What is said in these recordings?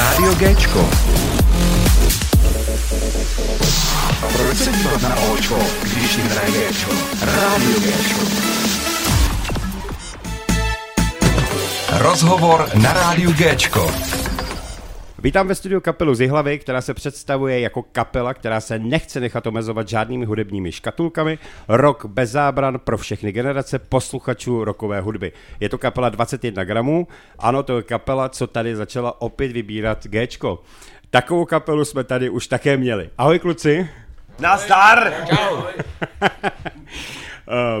Rádio Géčko. Proč se dívat na Očko, když jim hraje Géčko? Rádio Géčko. Rozhovor na Rádiu Géčko. Vítám ve studiu kapelu z Jihlavy, která se představuje jako kapela, která se nechce nechat omezovat žádnými hudebními škatulkami. Rok bez zábran pro všechny generace posluchačů rokové hudby. Je to kapela 21 gramů. Ano, to je kapela, co tady začala opět vybírat Gčko. Takovou kapelu jsme tady už také měli. Ahoj kluci. Nazdar! Čau! Uh,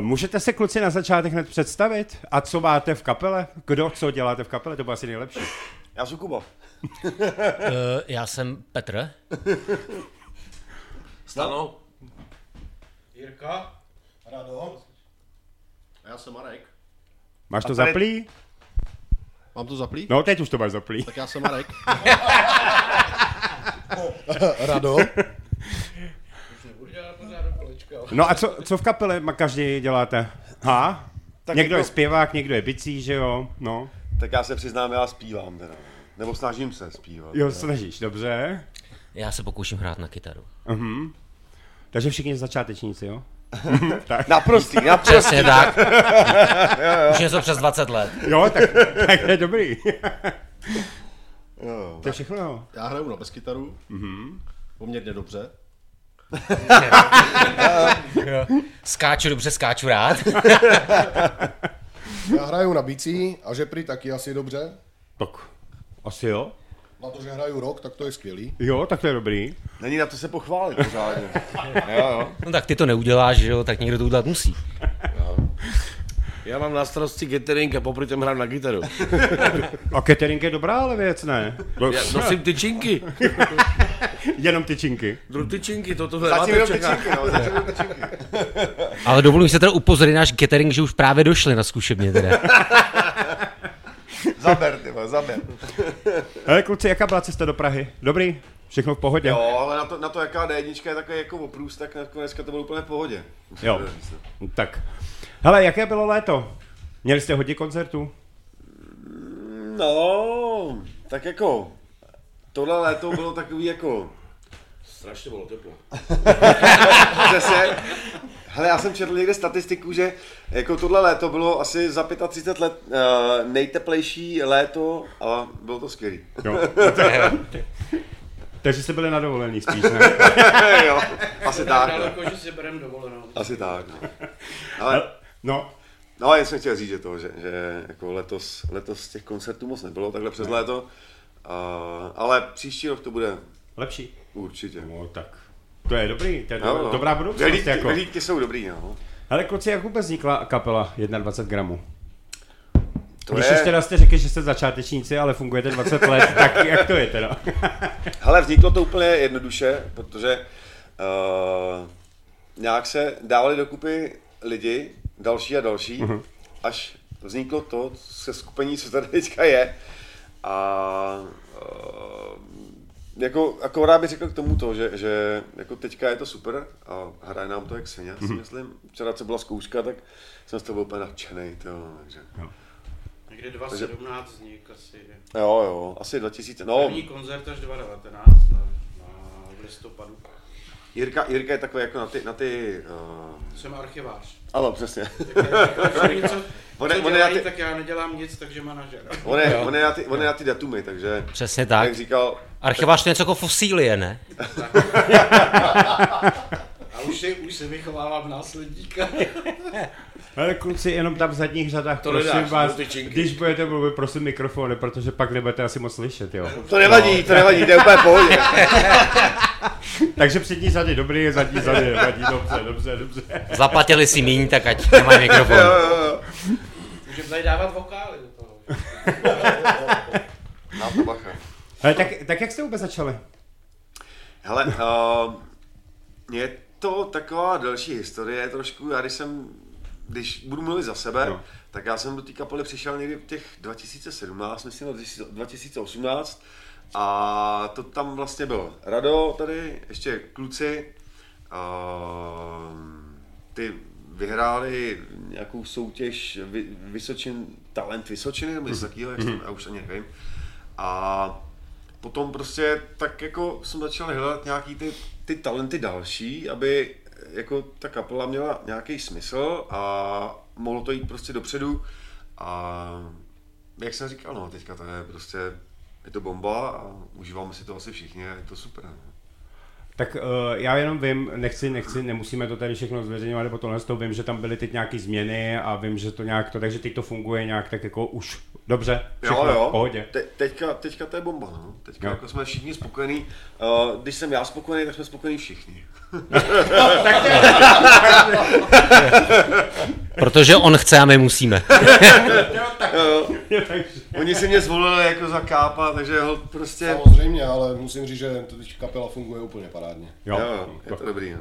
můžete se kluci na začátek hned představit? A co máte v kapele? Kdo co děláte v kapele? To bylo asi nejlepší. Já jsem Kuba. uh, já jsem Petr. Stano. Jirka. Rado. A já jsem Marek. Máš to tady- zaplý? Mám to zaplý? No, teď už to máš zaplý. Tak já jsem Marek. Rado. No a co, co v kapele ma- každý děláte? Ha? Tak někdo jako- je zpěvák, někdo je bicí, že jo? No. Tak já se přiznám, já zpívám teda. Nebo snažím se zpívat. Jo, snažíš, dobře. Já se pokouším hrát na kytaru. Mhm. Takže všichni začátečníci, jo? tak. Naprostý, naprostý. Přesně tak. Už něco přes 20 let. Jo, tak, tak je dobrý. Jo. to je všechno, jo. Já hraju na baskytaru. Mm-hmm. Poměrně dobře. Skáču dobře, skáču rád. Já hraju na bicí a žepry taky asi dobře. Tak, asi jo. Na to, že hraju rok, tak to je skvělý. Jo, tak to je dobrý. Není na to se pochválit pořádně. jo, jo. No tak ty to neuděláš, že jo, tak někdo to udělat musí. Já mám na starosti catering a popri tom hrám na kytaru. A catering je dobrá ale věc, ne? Já nosím tyčinky. Jenom tyčinky. Dru tyčinky, to tohle Zatím máte jenom tyčinky, no. Zatím jenom tyčinky. Ale dovolím se teda upozornit náš catering, že už právě došli na zkušebně teda. Zaber, ty vole, zaber. Hele, kluci, jaká byla cesta do Prahy? Dobrý? Všechno v pohodě? Jo, ale na to, na to jaká D1 je takový jako oprůst, tak dneska to bylo úplně v pohodě. Jo. Tak. Hele, jaké bylo léto? Měli jste hodně koncertů? No, tak jako, tohle léto bylo takový jako, Strašně bylo teplo. přesně, hele, já jsem četl někde statistiku, že jako tohle léto bylo asi za 35 let uh, nejteplejší léto a bylo to skvělý. Jo. Takže jste byli na dovolení spíš, ne? jo, asi tak, no. Daleko, že si berem dovolenou. asi tak, no. Ale, No, no, jen jsem chtěl říct, že to, že, že jako letos, letos těch koncertů moc nebylo, takhle přes léto, uh, ale příští rok to bude lepší. určitě. No, tak. To je dobrý, to je dobrá, no. dobrá budoucnost. Vyhlídky, Jako. jsou dobrý, no. Hele, kluci, jak vůbec vznikla kapela 21 gramů? To Když je, už teda jste řekli, že jste začátečníci, ale fungujete 20 let, tak jak to je teda? hele, vzniklo to úplně jednoduše, protože uh, nějak se dávali dokupy lidi, další a další, uh-huh. až vzniklo to se skupení, co tady teďka je. A uh, jako, akorát bych řekl k tomu to, že, že jako teďka je to super a hraje nám to jak svině, si myslím. Včera, co byla zkouška, tak jsem z toho byl úplně nadšenej, to, takže. Někde 2017 vznik asi. Jo, jo, asi 2000, no, První koncert až 2019 na, na v listopadu. Jirka, Jirka je takový jako na ty, na ty uh, Jsem archivář. ano, přesně. Takže něco, On on dělají, ty- tak já nedělám nic, takže manažer. On je, on je, na, ty, on je na ty datumy, takže, Přesně tak. jak říkal, Archivář to něco jako fosílie, ne? A už si, už si vychovávám následníka. Hele, kluci, jenom tam v zadních řadách, To prosím nedáš, vás, když budete mluvit, prosím mikrofony, protože pak nebudete asi moc slyšet, jo. to nevadí, to nevadí, to je úplně pohodě. Takže přední řady dobrý, zadní řady nevadí, dobře, dobře, dobře. Zaplatili si míň, tak ať nemají mikrofon. Jo, jo, jo. Můžeme tady dávat vokály do toho. Nám to bacha. Hele, tak, tak jak jste vůbec začali? Hele, uh, je to taková delší historie trošku, já když jsem, když budu mluvit za sebe, Jo. tak já jsem do té kapely přišel někdy v těch 2017, myslím, nebo 2018 a to tam vlastně bylo Rado tady, ještě kluci, uh, ty vyhráli nějakou soutěž Vy, Vysočin, Talent Vysočiny, nebo něco takového, jak jsem, já už ani nevím. A potom prostě tak jako jsem začal hledat nějaký ty, ty talenty další, aby jako ta kapela měla nějaký smysl a mohlo to jít prostě dopředu a jak jsem říkal, no teďka to je prostě, je to bomba a užíváme si to asi všichni a je to super. No. Tak uh, já jenom vím, nechci, nechci, nemusíme to tady všechno zveřejňovat, nebo tohle z toho vím, že tam byly teď nějaké změny a vím, že to nějak to, takže teď to funguje nějak tak jako už dobře, všechno jo, jo. v pohodě. Te, teďka, teďka to je bomba, no. Teďka Jo. jako jsme všichni spokojení. Uh, když jsem já spokojený, tak jsme spokojení všichni. Protože on chce a my musíme. Jo, Oni si mě zvolili jako za kápa, takže ho prostě... Samozřejmě, ale musím říct, že teď kapela funguje úplně parádně. jo. Jo, jo, je to dobrý, no.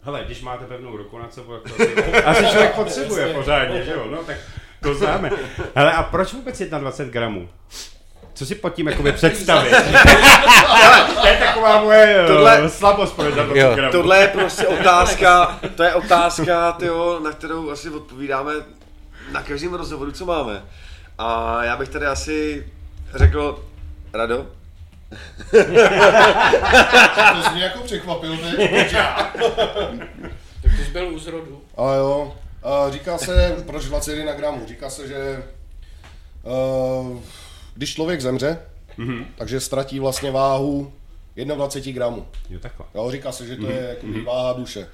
Hele, když máte pevnou ruku nad sebou, tak to asi, asi člověk potřebuje pořádně, že jo, no, tak to známe. Hele, a proč vůbec 21 gramů? Co si pod tím jakoby představit? to je taková moje Tohle... Tohle- slabost pro 21 Jo. gramů. Tohle je prostě otázka, to je otázka, tyjo, na kterou asi odpovídáme na každém rozhovoru, co máme. A já bych tady asi řekl, Rado, To jsi mě jako překvapil teď. Tak to jsi byl u zrodu. A jo, a říká se, proč 21 gramů? Říká se, že uh, když člověk zemře, mm-hmm. takže ztratí vlastně váhu 21 gramů. Jo, takhle. Jo, říká se, že to je jakoby váha duše.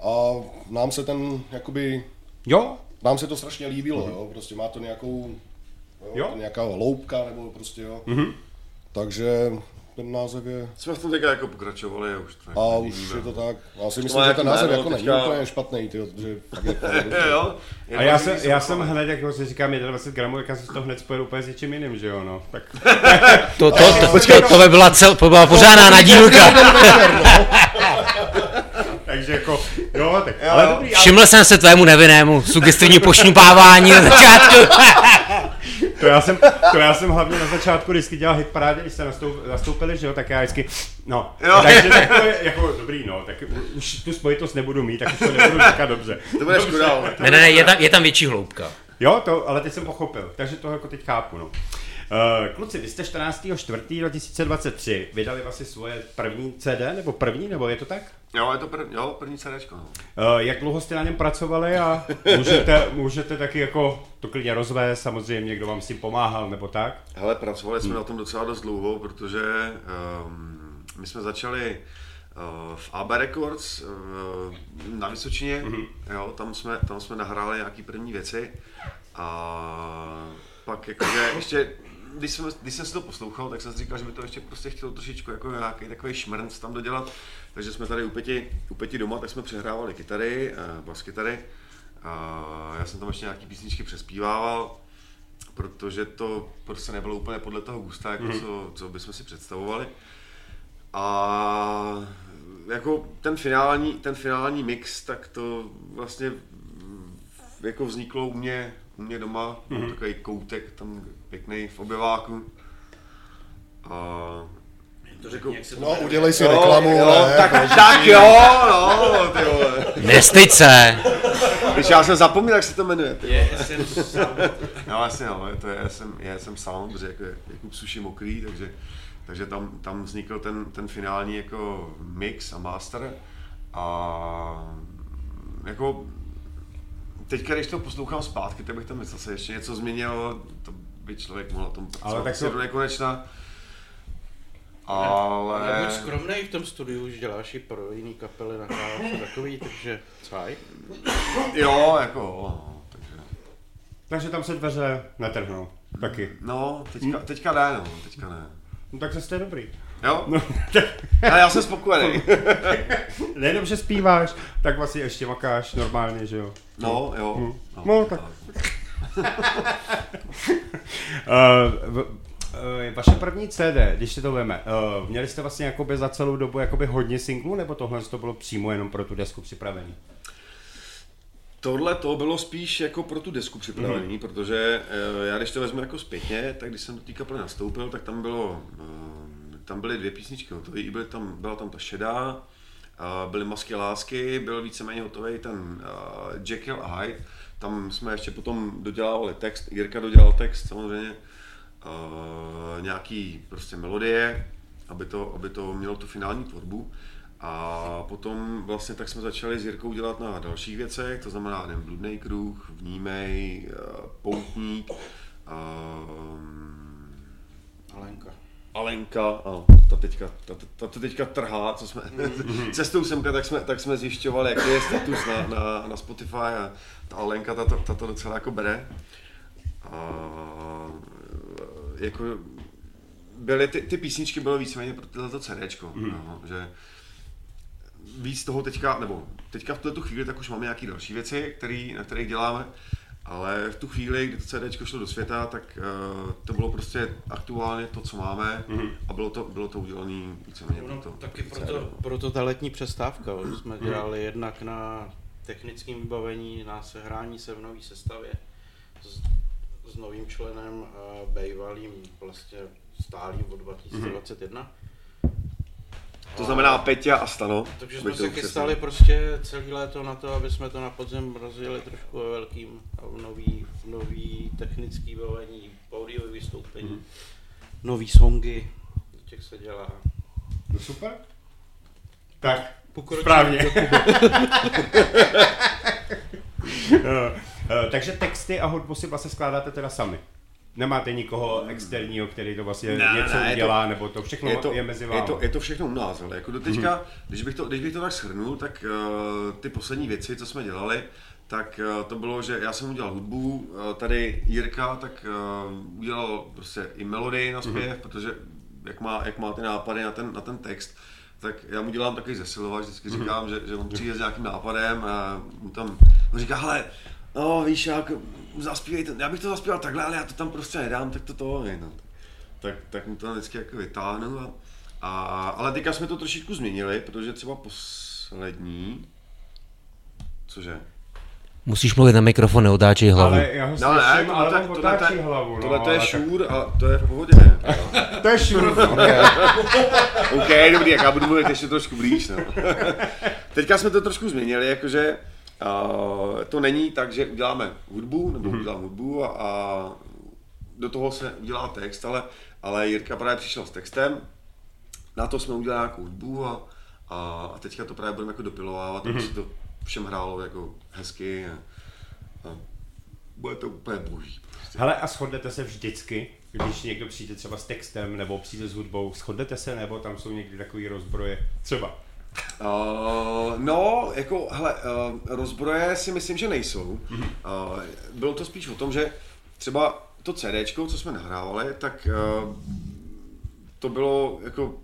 A nám se ten, jakoby, Jo, nám se to strašně líbilo, jo, prostě má to nějakou, jo, Jo. Nějaká hloubka, nebo prostě jo. Mm-hmm. Takže ten název je, jsme v tom teďka jako pokračovali a už to jako a nevíme. už je to tak. Já si myslím, že nějaký ten název jako není teďka. úplně špatný, tyjo, že fakt je to dobře. jo, a já jsem, já se jsem hned, jak si říkám 21 gramů, jak jsem to hned spojil úplně s něčím jiným, že jo, no. Tak, To, to, to, to, to by byla, cel, to byla pořádná nadílka. takže jako, jo, tak, ale dobrý, Všiml jsem se tvému nevinnému sugestivní pošňupávání na začátku. To já, jsem, to já jsem hlavně na začátku vždycky dělal hit parádě, když jste nastoup, nastoupili, že jo, tak já vždycky, no, Jo. takže tak to je jako dobrý, no, tak už tu spojitost nebudu mít, tak už to nebudu říkat dobře. To bude škoda, ale. Ne, ne, ne, je tam, je tam větší hloubka. Jo, to, ale teď jsem pochopil, takže to jako teď chápu, no. Uh, kluci, vy jste 14.4.2023 vydali vlastně svoje první CD, nebo první, nebo je to tak? Jo, je to prv, jo, první CDčko, no. Uh, jak dlouho jste na něm pracovali a můžete, můžete taky jako to klidně rozvést, samozřejmě, kdo vám s tím pomáhal, nebo tak? Hele, pracovali jsme na tom docela dost dlouho, protože um, my jsme začali uh, v AB Records uh, na Vysočině, mm-hmm. jo, tam jsme, tam jsme nahráli nějaký první věci a pak jakože ještě, když jsem, když jsem si to poslouchal, tak jsem si říkal, že by to ještě prostě chtělo trošičku jako nějaký takový šmrnc tam dodělat, takže jsme tady u Peti, u Peti doma, tak jsme přehrávali kytary, uh, bas kytary, a já jsem tam ještě nějaký písničky přespívával, protože to prostě nebylo úplně podle toho gusta, jako mm. co, co bychom si představovali. A jako ten finální, ten finální mix, tak to vlastně jako vzniklo u mě, u mě doma, mm. mám takový koutek tam pěkný v objeváku. A To jak se to No, udělej si reklamu, jo, ne? tak, tak jo, no, ty vole. Nestyď se. Když já jsem zapomněl, jak se to jmenuje. ty. Je SM Sound. No vlastně no, to je SM, je SM Sound, protože jako je Jakub Suši mokrý, takže, takže tam, tam vznikl ten, ten finální jako mix a master a jako teďka, když to poslouchám zpátky, tak bych tam zase ještě něco změnil, to by člověk mohl na tom pracovat tak asi to- do nekonečna. Ale Ale... buď skromnej v tom studiu, už děláš i pro jiný kapely, nahráváš a takový, takže cvaj. Jo, jako no, takže... Takže tam se dveře netrhnou, taky. No, teďka, teďka ne, no, teďka ne. No tak zase to je dobrý. Jo? No, Ale já jsem spokojený. nejenom, že zpíváš, tak vlastně ještě makáš normálně, že jo. No, jo. Hm. No, tak. Uh, v, uh, vaše první CD, když si to veme, uh, měli jste vlastně jakoby za celou dobu jakoby hodně singlů, nebo tohle to bylo přímo jenom pro tu desku připravený? Tohle to bylo spíš jako pro tu desku připravený, mm-hmm. protože eh, já když to vezmu jako zpětně, tak když jsem do té kapely nastoupil, tak tam bylo, eh, tam byly dvě písničky hotové, i byly tam, byla tam ta šedá, byly masky lásky, byl víceméně hotový ten Jekyll a Hyde, tam jsme ještě potom dodělávali text, Jirka dodělal text samozřejmě, Uh, nějaký prostě melodie, aby to, aby to mělo tu finální tvorbu. A potom vlastně tak jsme začali s Jirkou dělat na dalších věcech, to znamená ten Bludný kruh, Vnímej, eh, Poutník, ehm, Alenka. Alenka, a ta teďka, ta, ta, ta teďka trhá, co jsme cestou semka, tak jsme, tak jsme zjišťovali, jaký je status na, na, na Spotify a ta Alenka ta, to, ta to docela jako bere. A jako byly ty, ty písničky bylo víceméně pro tohleto CDčko, mm. no, že víc toho teďka, nebo teďka v tuto chvíli tak už máme nějaké další věci, který, na kterých děláme, ale v tu chvíli, kdy to CD šlo do světa, tak uh, to bylo prostě aktuálně to, co máme mm. a bylo to, bylo to udělané víceméně pro No, to. taky proto, proto ta letní přestávka, že jsme dělali jednak na technickém vybavení, na sehrání se v nové sestavě s, novým členem uh, bývalým vlastně stálým od 2021. To znamená Peťa a Stano. Takže jsme se chystali prostě celý léto na to, aby jsme to na podzem rozjeli trošku ve velkým, a v nový, v nový technický vybavení, pódiové vystoupení, Mhm. nový songy, do těch se dělá. No super. Tak, Pokročil správně. Eh, Takže texty a hudbu si vlastně skládáte teda sami. Nemáte nikoho externího, který to vlastně Ne, něco ne, je to- udělá, nebo to všechno je to, je mezi je, vámi. to, je to všechno u nás, ale jako do teďka, když, bych to, když bych to tak shrnul, tak uh, ty poslední věci, co jsme dělali, tak uh, to bylo, že já jsem udělal hudbu, uh, tady Jirka tak uh, udělal prostě i melodii na zpěv, protože jak má, jak má ty nápady na ten, na ten text, tak já mu dělám takový zesilovač, vždycky říkám, že, že on přijde s nějakým nápadem a mu tam, on říká, hele, no víš, jak, zaspívej to, já bych to zaspíval takhle, ale já to tam prostě nedám, tak to to, no. tak, tak mu to vždycky jako vytáhnu. A, a, ale teďka jsme to trošičku změnili, protože třeba poslední, cože? Musíš mluvit na mikrofon, neotáčej hlavu. Ale já ho No ne, slyším, tohle, ale to- on tohle, otáčí to- hlavu. tohle no, to je tak- šůr a to je v pohodě. To je šur. OK, dobrý, jak já budu mluvit ještě trošku blíž. No. Teďka jsme to trošku změnili, jakože uh, to není tak, že uděláme hudbu, nebo Mhm. udělám hudbu a, a do toho se udělá text, ale, ale Jirka právě přišel s textem, na to jsme udělali nějakou hudbu a, a, a teďka to právě budeme jako dopilovávat, aby Mhm. se to všem hrálo jako hezky a, a bude to úplně boží. Prostě. Hele, a shodnete se vždycky, když někdo přijde třeba s textem nebo přijde s hudbou, shodnete se, nebo tam jsou někdy takový rozbroje? Třeba. Uh, no, jako, hele, uh, rozbroje si myslím, že nejsou. Uh, bylo to spíš o tom, že třeba to CDčko, co jsme nahrávali, tak uh, to bylo jako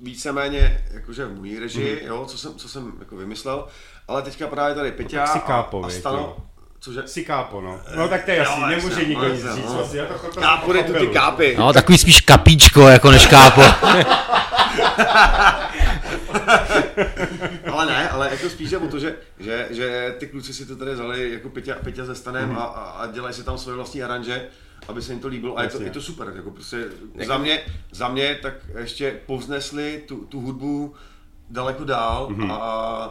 víceméně jakože v mojí režii, Mhm. jo, co jsem, co jsem jako vymyslel, ale teďka právě tady Peťa si a, kápo, a Stano, cože? Si kápo, no. No tak to je jasný, nemůže jasně, nikdo no, nic říct. no. Vlastně, já to, to, to Kápory, tu ty kápy. No, takový spíš kapíčko, jako než kápo. Ale ne, ale jako spíš o to, že, že, že ty kluci si to tady vzali jako Peťa, Peťa se Stanem Mhm. a, a, dělají si tam svoje vlastní aranže, aby se jim to líbilo a je to, je to super, jako prostě za mě, za mě tak ještě povznesli tu, tu hudbu daleko dál Mhm. a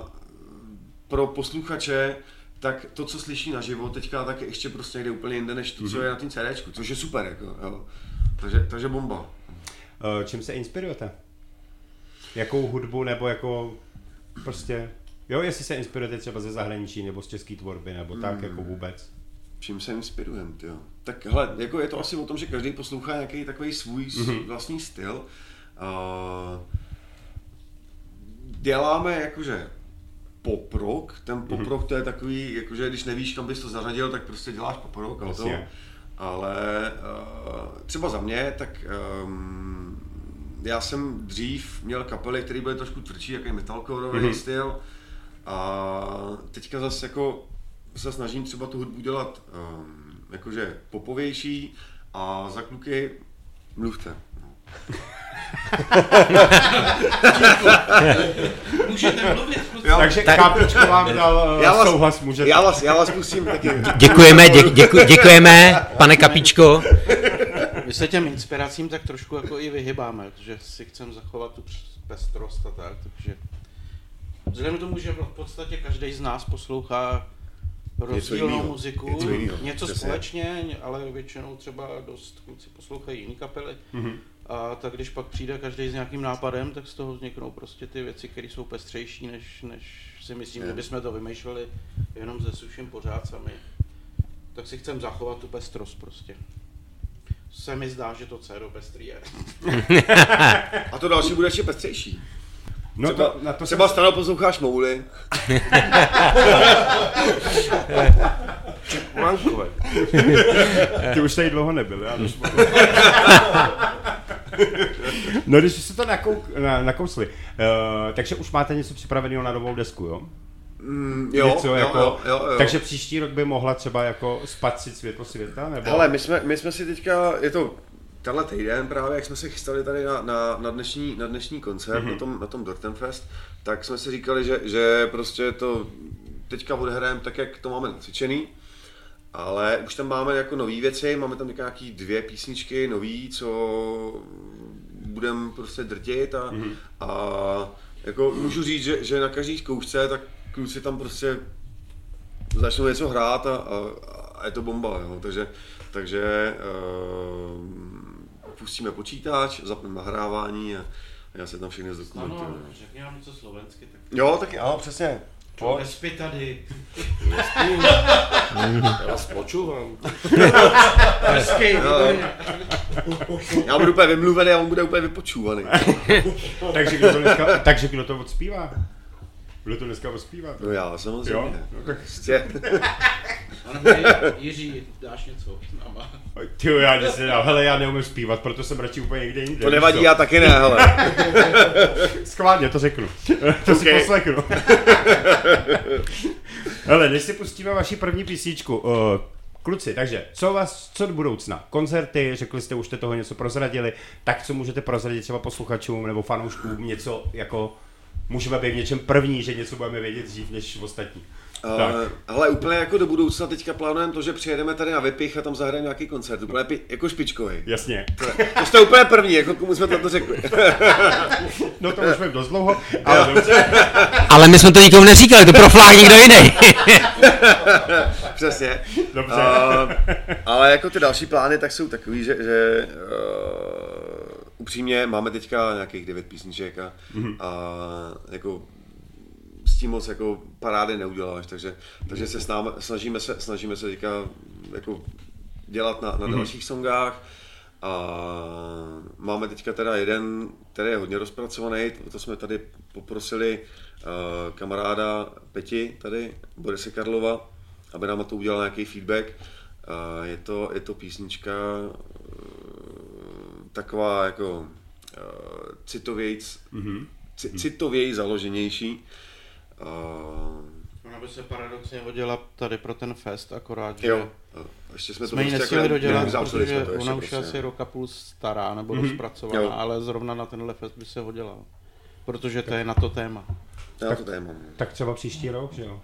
pro posluchače tak to, co slyší naživo teďka, tak je ještě prostě někde úplně jinde, než to, co Mhm. je na tom CDčku, což je super, jako, jo. Takže, takže bomba. Eh, Čím se inspirujete? Jakou hudbu nebo jako prostě, jo, jestli se inspirujete třeba ze zahraničí nebo z české tvorby nebo tak Hmm. jako vůbec. čím se inspirujem, jo. Tak hele, jako je to asi o tom, že každý poslouchá nějaký takový svůj mm-hmm. vlastní styl. Uh, děláme jakože pop rock, ten pop rock to je takový, jakože když nevíš, kam bys to zařadil, tak prostě děláš pop rock, ale, to, ale uh, třeba za mě, tak um, já jsem dřív měl kapely, které byly trošku tvrdší, jaký metalcoreový mm-hmm. styl. A teďka zase jako se snažím třeba tu hudbu dělat um, jakože popovější a za kluky mluvte. Můžete mluvit. Jo, Takže Kápičko vám dal eh, já vás, souhlas, můžete. já vás, já vás pustím taky. Děkujeme, dě, děku, děkujeme, pane Kapíčko. My se těm inspiracím tak trošku jako i vyhybáme, protože si chceme zachovat tu pestrost a tak, takže vzhledem k tomu, že v podstatě každý z nás poslouchá rozdílnou muziku, Něco jinýho, něco přesně. společně, ale většinou třeba dost kluci poslouchají jiný kapely. Mhm. A tak když pak přijde každý s nějakým nápadem, tak z toho vzniknou prostě ty věci, které jsou pestřejší, než, než si myslím, že bychom to vymýšleli jenom se suším pořád sami. Tak si chcem zachovat tu pestrost prostě. Se mi zdá, že to céro pestrý je. A to další bude ještě pestřejší. No třeba, to, na to třeba jsem, posloucháš Mouly. Mankové. ty už tady dlouho nebyl, já dost No, když jste to nakouk, na, nakousli, uh, takže už máte něco připraveného na novou desku, jo? Mm, jo, něco jo, jako, jo, jo, jo. Takže příští rok by mohla třeba jako spatřit světlo světa, nebo? Hele, my jsme, my jsme si teďka, je to tenhle týden právě, jak jsme se chystali tady na, na, na, dnešní, na dnešní koncert, mm-hmm. na tom, na tom Dortenfest, tak jsme si říkali, že, že prostě to teďka odhrajeme tak, jak to máme nacvičený, ale už tam máme jako nové věci, máme tam nějaký dvě písničky nový, co budeme prostě drtit a, mm-hmm. a jako můžu říct, že, že na každý zkoušce tak kluci tam prostě začnou něco hrát a, a, a je to bomba, jo. takže, takže uh, pustíme počítač, zapneme nahrávání a já se tam všechny zdokumentuju. Ano, řekni nám něco slovensky, tak Jo, tak ano, přesně. Pojď. Respy tady. Já vás počúvam. Hezký, Já budu úplně vymluvený a on bude úplně vypočúvaný. takže, kdo to dneska, takže kdo to odspívá? Kdo to dneska odspívá? No já samozřejmě. Jo? No, tak, Prostě. Ano, Jiří, dáš něco s náma? ty jo, já nic nedám. Hele, já neumím zpívat, proto jsem radši úplně někde jinde. To nevadí, co? já taky ne, hele. Schválně, to řeknu. to si Ok. poslechnu. Hele, než si pustíme vaši první písničku, uh, kluci, takže co vás, co do budoucna? Koncerty, řekli jste, už jste toho něco prozradili, tak co můžete prozradit třeba posluchačům nebo fanouškům, něco jako, můžeme být v něčem první, že něco budeme vědět dřív než ostatní. Uh, hele, úplně jako do budoucna teďka plánujeme to, že přijedeme tady na Vypich a tam zahrajeme nějaký koncert, úplně pi- jako špičkový. Jasně. To jste úplně první, jako komu jsme to řekli. No to už dost dlouho, ale dobře. Ale my jsme to nikomu neříkali, to proflá někdo jiný. Přesně. Dobře. Uh, ale jako ty další plány tak jsou takový, že, že uh, upřímně máme teďka nějakých devět písniček a, mm-hmm. a jako s tím moc jako parády neuděláš, takže, takže se s námi, snažíme se, snažíme se teďka jako dělat na, na dalších songách a máme teďka teda jeden, který je hodně rozpracovaný, to, jsme tady poprosili uh, kamaráda Peti tady, Borise Karlova, aby nám na to udělal nějaký feedback. Uh, je, to, je to písnička taková jako uh, citovějc, mm-hmm. citověji založenější. Uh, Ona by se paradoxně hodila tady pro ten fest, akorát, že jo, uh, ještě jsme, jsme to prostě jako dodělat, protože jsme to ještě ona už je prostě. asi rok a půl stará nebo Jo. rozpracovaná, ale zrovna na tenhle fest by se hodila. Protože to je na to téma. Já to téma. Tak třeba příští rok, že jo?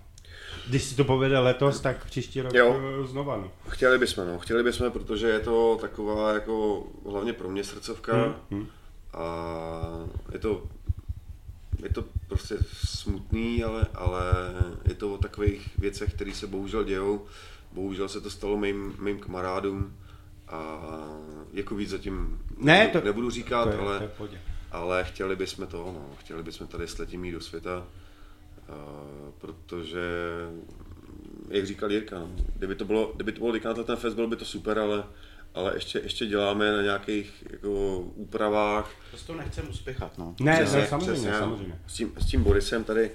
Když si to povede letos, tak příští rok Jo. znova, no. Chtěli bychom, no. Chtěli bychom, protože je to taková jako, hlavně pro mě srdcovka Hmm, a je to, je to prostě smutný, ale, ale je to o takových věcech, které se bohužel dějou. Bohužel se to stalo mým, mým kamarádům a jako víc zatím Ne, nebudu, to- nebudu říkat, to je, ale, to je ale chtěli bychom to, no, chtěli bychom tady s letím jít do světa, protože, jak říkal Jirka, no, kdyby to bylo, kdyby to bylo na ten fest, bylo by to super, ale, ale ještě, ještě děláme na nějakých jako úpravách. Prostě to nechcem uspěchat, no. Ne, Přesně, ne, samozřejmě, přesně, no. samozřejmě. S tím, s tím Borisem tady,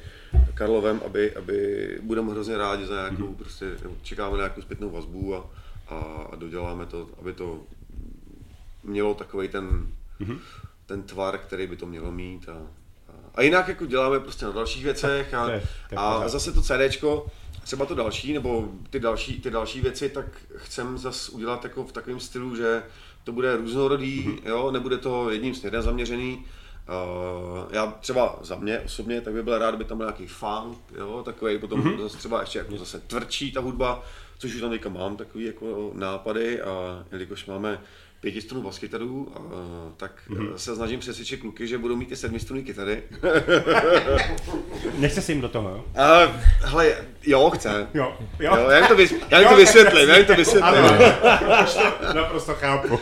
Karlovem, aby, aby budeme hrozně rádi za nějakou, Mhm. mm-hmm. prostě, čekáme na nějakou zpětnou vazbu a, a, a doděláme to, aby to mělo takový ten, Mhm. mm-hmm. ten tvar, který by to mělo mít. A, a, jinak jako děláme prostě na dalších věcech a, a zase to CDčko, třeba to další, nebo ty další, ty další věci, tak chcem zase udělat jako v takovém stylu, že to bude různorodý, Mhm. mm-hmm. jo, nebude to jedním směrem zaměřený. Uh, já třeba za mě osobně, tak bych byl rád, by tam byl nějaký funk, jo, takový, potom Mhm. mm-hmm. zase třeba ještě jako zase tvrdší ta hudba, což už tam teďka mám takový jako nápady a jelikož máme pětistrunu baskytarů, uh, tak Mhm. mm-hmm. se snažím přesvědčit kluky, že budou mít ty sedmistrunné kytary. Nechce si jim do toho, jo? A, hele, jo, chce. Jo, Jo, já jim to, vys- já jim to vysvětlím, já jim to vysvětlím. Ano, naprosto chápu.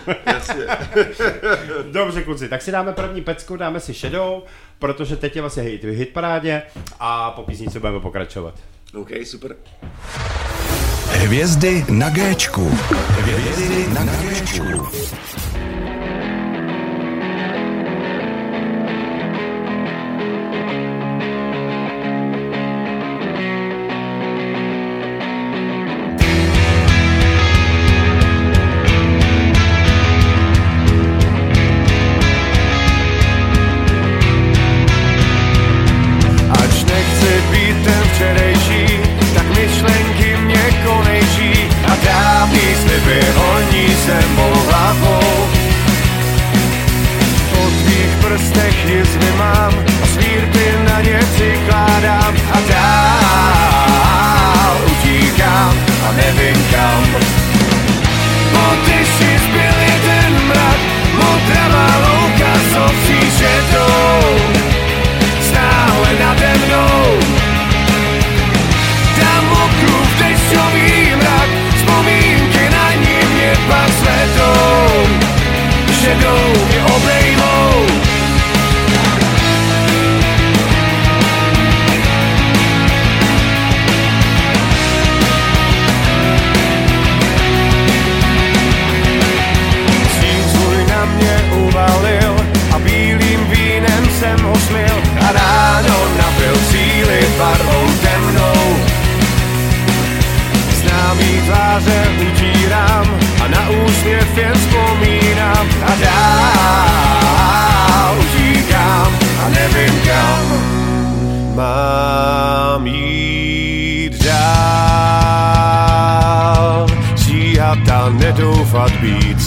Dobře, kluci, tak si dáme první pecku, dáme si Shadow, protože teď je vlastně hit, hit parádě a po písnici budeme pokračovat. OK, super. Hvězdy na Géčku. Hvězdy na Géčku.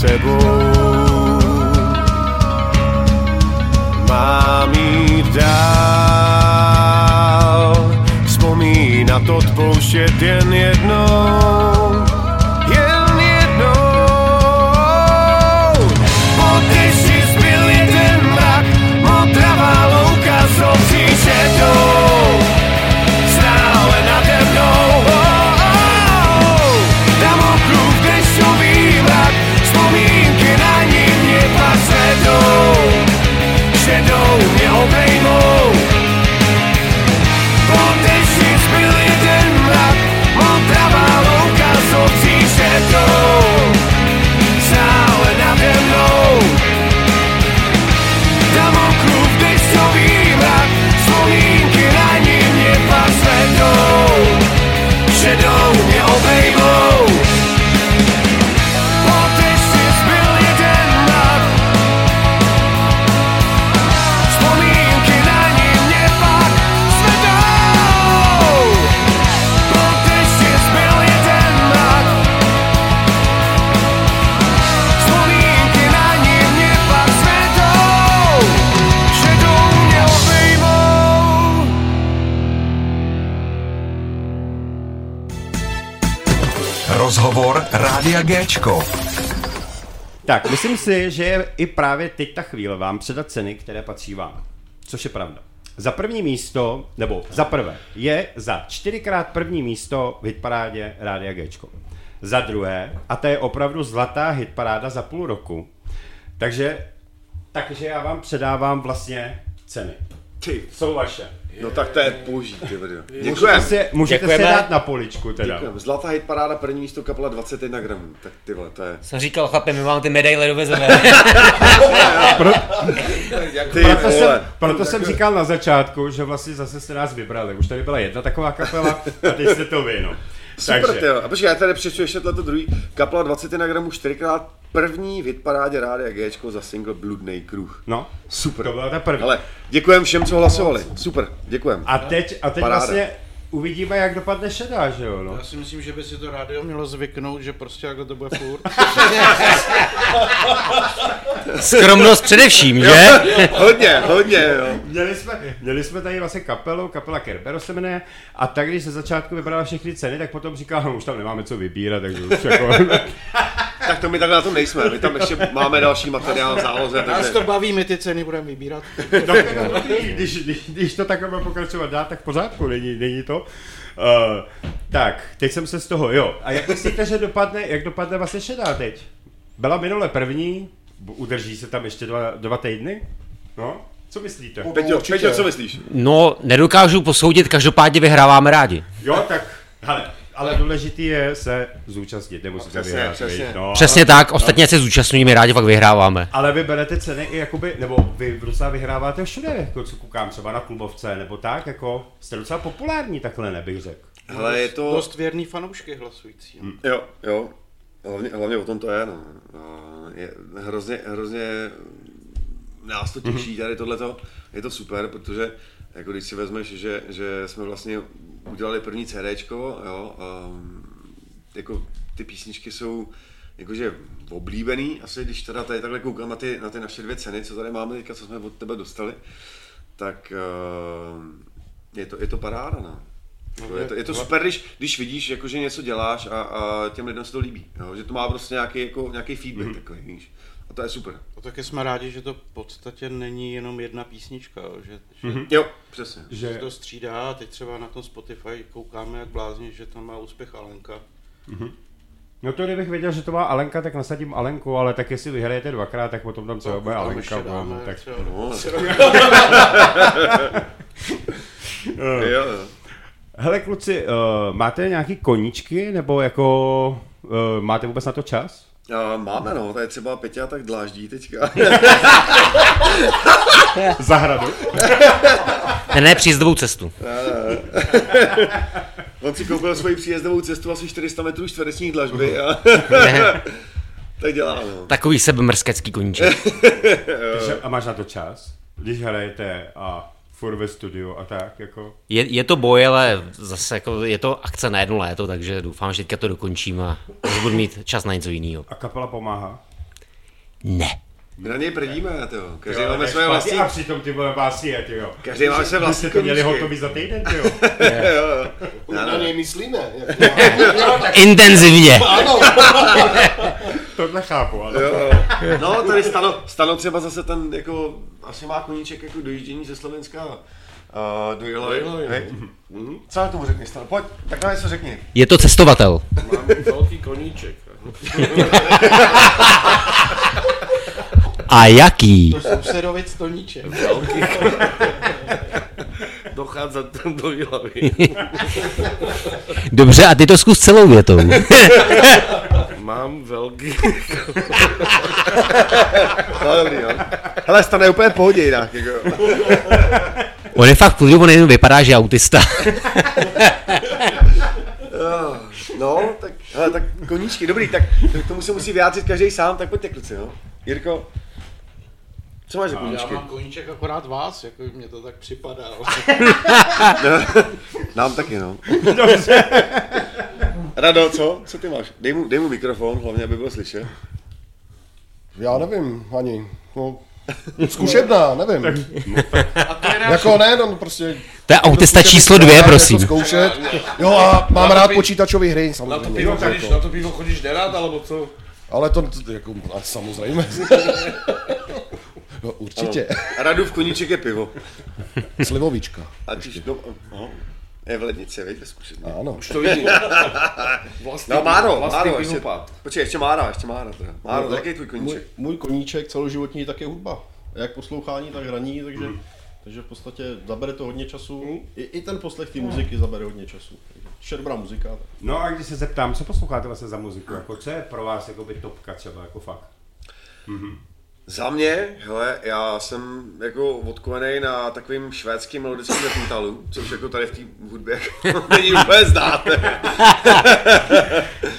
Sebou. Rozhovor Rádia Géčko. Tak, myslím si, že je i právě teď ta chvíle vám předat ceny, které patří vám. Což je pravda. Za první místo, nebo za prvé, je za čtyřikrát první místo v hitparádě Rádia Géčko. Za druhé, a to je opravdu zlatá hitparáda za půl roku, takže, takže já vám předávám vlastně ceny. Ty, Jsou vaše. No tak to je boží, ty video. Můžete Děkujem. si, můžete Děkujeme. dát na poličku teda. Děkujem. Zlatá hit paráda, první místo kapela 21 gramů. Tak ty vole, to je... Jsem říkal, chlapi, my vám ty medaile dovezeme. Ty Proto jsem, proto jsem říkal na začátku, že vlastně zase jste nás vybrali. Už tady byla jedna taková kapela a teď jste to vy, no. Super, Takže, ty jo. A počkej, já tady přečtu ještě to druhý. Kapela 21 gramů čtyřikrát první v hitparádě Rádia Gčko za single Bludnej kruh. no, Super. to byla ta první. Ale děkujem všem, co hlasovali. Super, děkujem. A teď, a teď Paráda. vlastně uvidíme, jak dopadne šedá, že jo, no. Já si myslím, že by si to rádio mělo zvyknout, že prostě takhle to bude furt. Skromnost především, že? hodně, hodně, jo. Měli jsme, měli jsme tady vlastně kapelu, kapela Kerbero se jmenuje, a tak když se začátku vybrala všechny ceny, tak potom říkala, no už tam nemáme co vybírat, takže už jako... tak to my takhle na tom nejsme, my tam ještě máme další materiál v záloze, Nás takže... to baví, my ty ceny budeme vybírat. No, když, když, když to takhle bude pokračovat dál, tak v pořádku, není, není to. Uh, tak, teď jsem se z toho, jo. A jak myslíte, že dopadne, jak dopadne vlastně šedá teď? Byla minule první, udrží se tam ještě dva, dva týdny? No, co myslíte? Peťo. Peťo, co myslíš? No, nedokážu posoudit, každopádně vyhráváme rádi. Jo, tak, hele, ale důležitý je se zúčastnit, nemusíte přesně, vyhrát. přesně. No, Přesně tak, ostatně se zúčastňujeme rádi, pak vyhráváme. Ale vy berete ceny i jakoby, nebo vy docela vyhráváte všude, jako co koukám, třeba na klubovce, nebo tak, jako jste docela populární takhle, nebych řekl. Hele, je to... Dost věrný fanoušky hlasující. No. Jo, jo. Hlavně, hlavně o tom to je, no. A Je hrozně, hrozně nás to těší tady tohleto. Je to super, protože jako když si vezmeš, že, že jsme vlastně udělali první CDčko, jo, um, jako ty písničky jsou jakože oblíbený, asi když teda tady takhle koukám na ty, na ty naše dvě ceny, co tady máme teďka, co jsme od tebe dostali, tak uh, je, to, je to paráda, no. Jako je, to, je to super, když, když vidíš, jako, že něco děláš a, a těm lidem se to líbí. Jo? Že to má prostě nějaký, jako, nějaký feedback mm-hmm. takový, víš. To je super. A taky jsme rádi, že to v podstatě není jenom jedna písnička, jo, že, že mm-hmm. Jo, přesně. se to střídá a teď třeba na tom Spotify koukáme jak blázni, že tam má úspěch Alenka. No to kdybych věděl, že to má Alenka, tak nasadím Alenku, ale tak jestli vyhrajete dvakrát, tak potom tam třeba bude Alenka. ještě dáme no, tak... třeba No, třeba- jo, jo. Hele kluci, uh, máte nějaký koníčky, nebo jako uh, máte vůbec na to čas? A máme no, tady třeba Peťa tak dláždí teďka. Zahradu. Ne, ne, příjezdovou cestu. On si koupil svoji příjezdovou cestu asi 400 metrů čtverečních dlažby a tak dělá no. Takový sebemrskecký koníček. A máš na to čas? Když hrajete a furt ve studiu a tak, jako... Je, je to boj, ale zase jako je to akce na jedno léto, takže doufám, že teďka to dokončím a že budu mít čas na něco jiného. A kapela pomáhá? Ne. My na něj prdíme, to. Každý Jo, máme špatně, vlastní, A přitom ty vole je, ty jo. každý máme své vlastní jste to měli hotový za týden, ty jo. Jo, jo. Na něj myslíme. Intenzivně. Ano. Tohle chápu, ale... Jo, jo. No, tady stano, stano třeba zase ten, jako, asi má koníček jako dojíždění ze Slovenska uh, do Jilovy. hej? Mhm. Co na tomu řekni, Stano? Pojď, tak na něco řekni. Je to cestovatel. Mám velký koníček. A jaký? To sousedovic Toníček. Velký Docházet do Jilavy. Dobře, a ty to zkus celou větou. Mám velký... No, dobrý, no. Hele, Stano je úplně v pohodě jinak, jako. On je fakt v klidu, on jenom vypadá, že je autista. Jo, No, tak, hele, tak koníčky, dobrý, tak k tomu se musí vyjádřit každý sám, tak pojďte kluci, no. Jirko, co máš za Já koníčky? mám koníček akorát vás, jako mě to tak připadá. Nám taky, no. Rado, co? Co ty máš? Dej mu, dej mu mikrofon, hlavně, aby byl slyšet. Já nevím ani. No, zkušebná, nevím. A to je Jako ne, no prostě... To je autista zkušební číslo dvě, prosím. Zkoušet. Jo a mám rád počítačové hry, Na to samozřejmě. pivo jako. chodíš, na to pivo chodíš nerad, alebo co? Ale to, to jako, samozřejmě. No, určitě. Radu v koníček je pivo. Slivovička. A když, no, aha. Je v lednici, veďte zkusit. Ano. Už to vidím. Vlastní, No Máro, vlastní Máro, ještě, počkej, ještě Mára, ještě Mára teda. Máro, No, jaký je tvůj můj, koníček? můj koníček celoživotní tak je hudba. Jak poslouchání, tak hraní, takže, takže v podstatě zabere to hodně času. I, I ten poslech té muziky zabere hodně času. Dobrá muzika. Tak. No a když se zeptám, co posloucháte vlastně za muziku, jako co je pro vás jako by topka třeba, jako fakt? Za mě, hele, já jsem jako odkovený na takovým švédským melodickým metalu, což jako tady v té hudbě jako není úplně znát.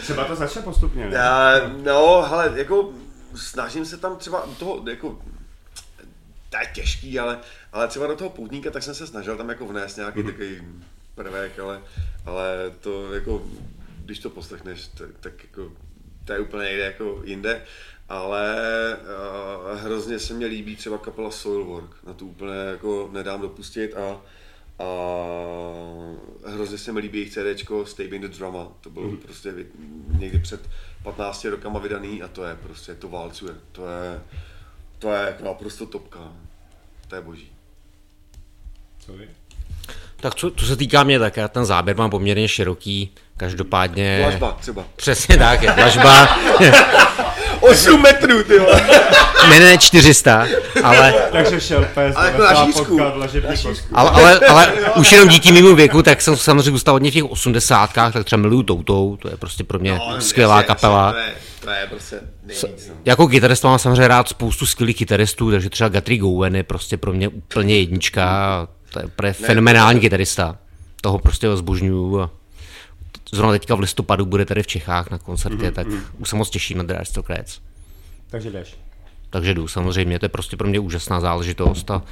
Třeba to začne postupně, ne? Já, no, hele, jako snažím se tam třeba do toho, jako, to je těžký, ale, ale třeba do toho poutníka, tak jsem se snažil tam jako vnést nějaký mm. takový prvek, ale, ale to jako, když to poslechneš, tak, tak jako, to je úplně někde jako jinde, ale uh, hrozně se mi líbí třeba kapela Soilwork, na tu úplně jako nedám dopustit a A hrozně se mi líbí jejich CDčko Stay in the Drama. To bylo Mhm. prostě někdy před 15 rokama vydaný a to je prostě, to válcuje. To je, to je jako naprosto topka. To je boží. Co vy? Tak co, co se týká mě, tak já ten záběr mám poměrně široký, každopádně... Dlažba třeba. Přesně tak, je dlažba. 8 metrů, ty vole. ne, ne, 400, ale, Takže šel pes, Ale jako na šířku. ale, ale, ale už jenom díky mému věku, tak jsem samozřejmě zůstal hodně v těch osmdesátkách, tak třeba miluju Toutou, to je prostě pro mě No, skvělá jasně, kapela. To je, to je prostě nejvíc. no. Jako kytarista mám samozřejmě rád spoustu skvělých kytaristů, takže třeba Guthrie Gowen je prostě pro mě úplně jednička, to je úplně fenomenální kytarista. Toho prostě zbožňuju a zrovna teďka v listopadu bude tady v Čechách na koncertě, tak už se moc těším na The Aristocrats. Takže jdeš. Takže jdu, samozřejmě, to je prostě pro mě úžasná záležitost a,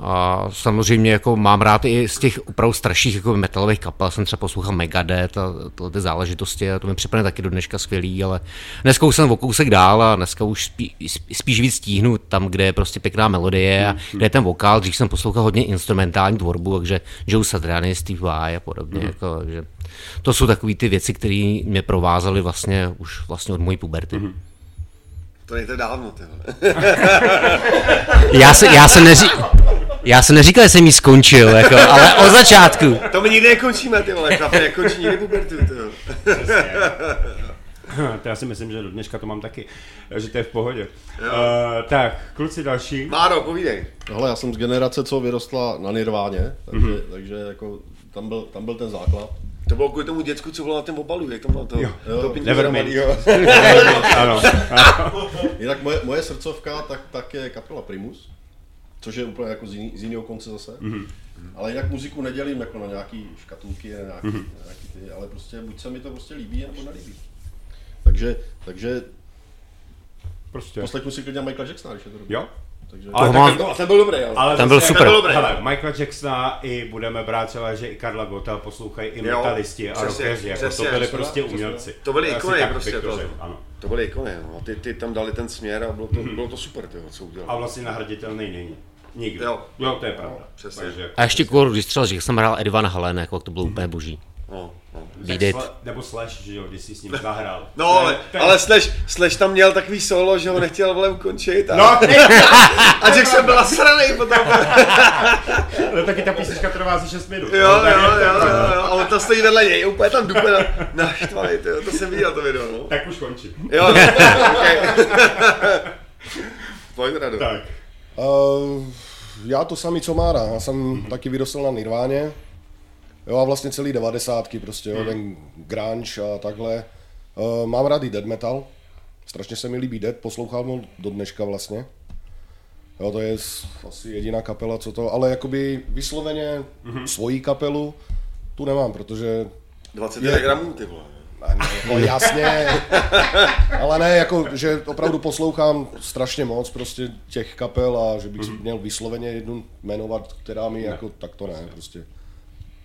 a samozřejmě jako mám rád i z těch opravdu starších jako metalových kapel, jsem třeba poslouchal Megadeth a tyhle ty záležitosti a to mi připadne taky do dneška skvělý, ale dneska už jsem o kousek dál a dneska už spí, spíš víc stíhnu tam, kde je prostě pěkná melodie a kde je ten vokál, dřív jsem poslouchal hodně instrumentální tvorbu, takže Joe Satriani, Steve Vai a podobně, jako, že to jsou takové ty věci, které mě provázely vlastně už vlastně od mojí puberty. To nejde dávno, ty. Já se, já se neří... Já jsem neříkal, že jsem jí skončil, jako, ale od začátku. To my nikdy nekončíme, ty vole. Chlapi nekončí nikdy pubertu. To já si myslím, že do dneška to mám taky, že to je v pohodě. Uh, tak, kluci další. Máro, povídej. Hele, já jsem z generace, co vyrostla na Nirváně, takže, mm-hmm. takže jako tam byl, tam byl ten základ. To bylo kvůli tomu děcku, co bylo na tom obalu, jak tam bylo to, Jo. to Nevermind. ano. Jinak moje, moje srdcovka, tak, tak je kapela Primus, což je úplně jako z, jiný, z jiného konce zase. Mm-hmm. Ale jinak muziku nedělím jako na nějaký škatulky, na nějaký, mm-hmm. na nějaký ty, ale prostě buď se mi to prostě líbí, nebo nelíbí. Takže, takže Prostě. poslechnu si klidně Michaela Jacksona, když je to dobrý. Jo? Takže, Ale tak, mám- No, a ten byl dobrý, ale. ale Ten byl zase- super. Ten byl dobrý. Hele, Michaela Jacksona i budeme brát třeba, že i Karla Gota poslouchají i Jo, metalisti a rockeři, jako to byli přesně, prostě přesně. umělci. To byly ikony prostě, to ano. To byly ikony, no. Ty, ty tam dali ten směr a bylo to, bylo to super, tyho, co udělali. A vlastně nahraditelný není. Nikdy. Jo. jo to je pravda. přesně. Takže, jako- A ještě kor, když třeba, že jsem hrál Edvana Halen, jako to bylo úplně boží. No, no. sle- nebo Slash, že jo, když jsi s ním zahrál. No, To ale, to ale Slash, Slash tam měl takový solo, že ho nechtěl vole ukončit a, No, a Jackson byl nasranej potom. ale taky ta písnička trvá asi 6 minut. Jo, no, jo, to- jo, jo, jo, a on tam stojí vedle něj, úplně tam dupe na, naštvaný, tyjo, to jsem viděl to video, no. Tak už končím. Jo, no, okay. Pojď, Rado. Tak. Uh, já to samý, co Mára. Já jsem mm-hmm. taky vyrostl na Nirváně. Jo a vlastně celý devadesátky prostě, jo, ten grunge a takhle. Uh, mám rád i dead metal. Strašně se mi líbí dead, poslouchám ho do dneška vlastně. Jo, to je asi jediná kapela, co to, ale jakoby vysloveně mm-hmm. svoji kapelu tu nemám, protože 21 gramů, ty vole. No jasně, ale ne, jako, že opravdu poslouchám strašně moc prostě těch kapel a že bych si měl vysloveně jednu jmenovat, která mi jako, tak to ne, prostě.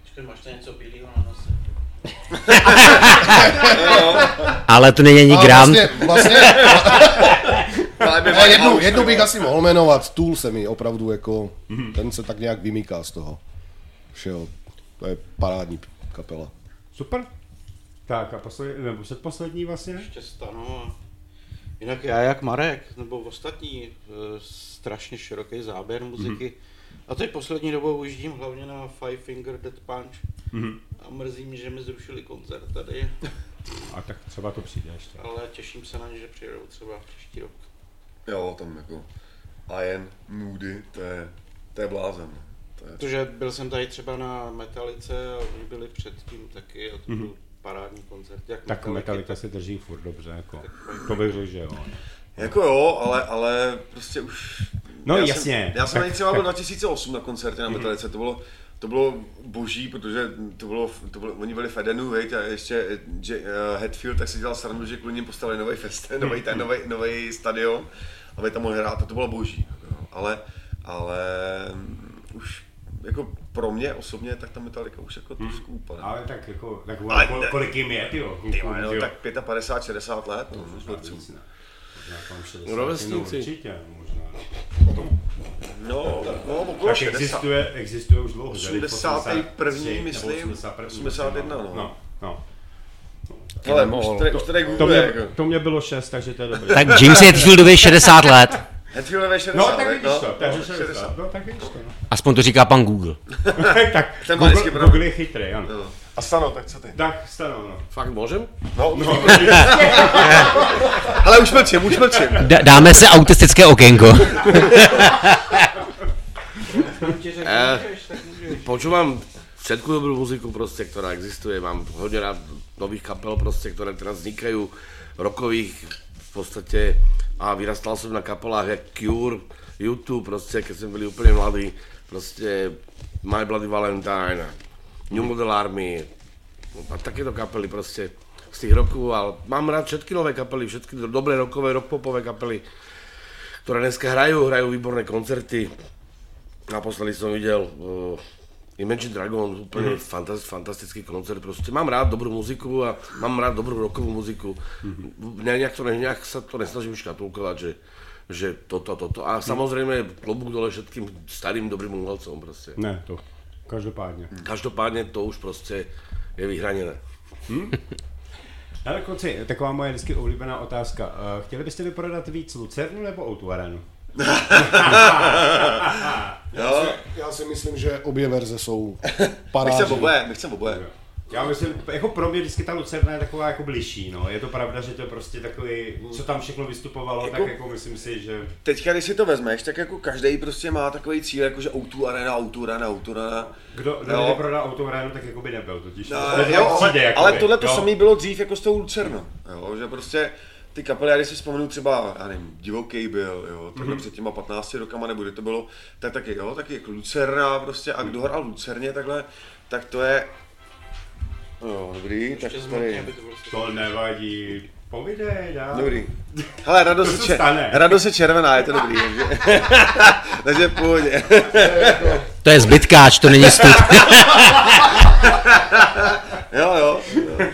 Počkej, máš tam něco bílého na nose? Ale to není ani gram. vlastně, vlastně Ale ne, jednu, jednu bych asi mohl jmenovat, Tool se mi opravdu jako, ten se tak nějak vymýká z toho všeho. To je parádní kapela. Super. Tak a poslední, nebo předposlední vlastně? Ještě stanu a... Jinak já jak Marek, nebo ostatní, eh, strašně široký záběr muziky. Mm-hmm. A teď poslední dobou ujíždím hlavně na Five Finger Dead Punch. Mm-hmm. A mrzí mě, že mi zrušili koncert tady, A tak třeba to přijde ještě. ale těším se na ně, že přijedou třeba příští rok. Jo, tam jako Ian, Moody, to je, to je blázen. To je, Protože byl jsem tady třeba na Metalice a oni byli předtím taky a to byl parádní koncert. Jak Tak Metallica, se drží furt dobře, jako. To bych řekl, že jo. jako jo, ale, ale prostě už... No já jasně. Jsem, já jsem Tak- třeba byl 2008 na koncertě na Metalice, to bylo, to bylo boží, protože to bylo, to bylo, oni byli v Edenu, veď, a ještě eh, J, uh, Hetfield, tak si dělal srandu, že kvůli ním postavili nový fest, nový, ten, nový, nový stadion, aby tam mohli hrát, a to bylo boží. jo. Ale, ale mm, už jako pro mě osobně, tak ta Metallica už jako trošku upadá. Ale tak jako, tak Ale kol, ne- kolik jim je, tyjo, vole, no, tak 55, 60 let, no, Možná víc, ne. Možná kolem 60, Rovesníci. no, určitě, možná. no. No, no okolo Tak 60. existuje, existuje už dlouho. že? 81. 83 myslím, nebo 81, 81, no. no. no. Ale už tady, už tady To, Google, mě, jako. to mě bylo 6, takže to je dobré. Tak James je Hetfieldově 60 let. Hetfieldové 60, No, tak ne? vidíš to, takže no, 60. No, tak vidíš to, no. Aspoň to říká pan Google. tak Ten vždycky Google, pravdu. Google je chytrý, ano. A Stano, tak co ty? Tak, stano, no. Fakt můžem? No, no. Ale už mlčím, už mlčím. D- dáme se autistické okénko. Eh, počúvam všetku dobrú muziku proste, ktorá existuje. Mám hodne rád nových kapel proste, ktoré teraz vznikajú, rokových v podstate a vyrastal som na kapelách jak Cure, YouTube proste, keď sme byli úplne mladí, proste My Bloody Valentine, New Model Army a takéto kapely proste z tých rokov, ale mám rád všetky nové kapely, všetky dobré rokové, rockpopové kapely, ktoré dneska hrajú, hrajú výborné koncerty. Naposledy som videl uh, Imagine Dragons, úplne mm-hmm. fantastický, fantastický koncert. Proste mám rád dobrú muziku a mám rád dobrú rockovú muziku. Mm-hmm. Nejak, to, ne- nejak sa to nesnažím škatulkovať, že, že toto, toto. A samozrejme klobúk dole všetkým starým dobrým umelcom proste. Ne, to. Každopádně. Každopádne to už proste je vyhranené. Ale kluci, taková moje vždycky oblíbená otázka. Eh, Chtěli byste vyprodat víc Lucernu nebo Outu Arenu? Jo, Já si myslím, že obě verze jsou my chceme oboje, my chceme oboje. Já myslím, jako pro mě vždycky ta Lucerna je taková jako bližší, no. Je to pravda, že to je prostě takový, co tam všechno vystupovalo, Jako- tak jako myslím si, že... Teďka, když si to vezmeš, tak jako každý prostě má takový cíl, jako že O2 arena, O2 arena, O2 arena. Kdo, kdo Jo. nevyprodal Outu Arenu, tak jako by nebyl totiž. No, To jo, ale, přijde, jakoby, ale tohle to samé bylo dřív jako s tou Lucernou, jo, že prostě ty kapely, já když si vzpomenu třeba, já nevím, Divoký byl, jo, tohle mm-hmm. před těma 15 rokama, nebo kdy to bylo, tak taky, jo, taky jako Lucerna prostě, a kdo hrál v Lucerně takhle, tak to je, jo, dobrý, tak Ještě tady, zmatně, aby to nevadí. Povídej, dá. dobrý. Hele, je, se čer, stane. radost je červená, je to dobrý, takže, takže v pohodě. To je zbytkáč, to není stud. Jo, jo. jo.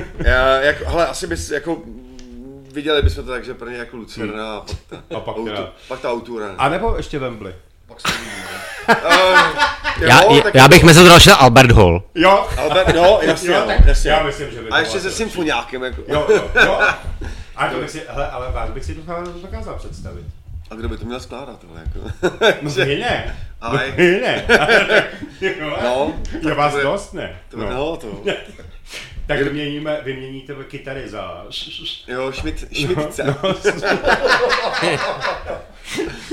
Já, jako, hele, asi bys, jako, viděli bychom to tak, že prvně jako Lucerna a pak ta, A pak autu, pak ta autura. A nebo ještě Wembley. Já, tak já bych mezi to dal ještě Albert Hall. Jo, Albert, no, jasně, jo, tak jasně. já myslím, že by A ještě se symfoniákem, jako. Jo, jo, jo. A to bych si, hele, ale vás bych si to dokázal představit. A kdo by to měl skládat, tohle, jako. No vy ne. Ale- No, vy ne. No, je vás dost, ne? To, no. no, to. Tak vyměníme, vyměníte kytary za... Jo, Schmidt, Schmidtce. No,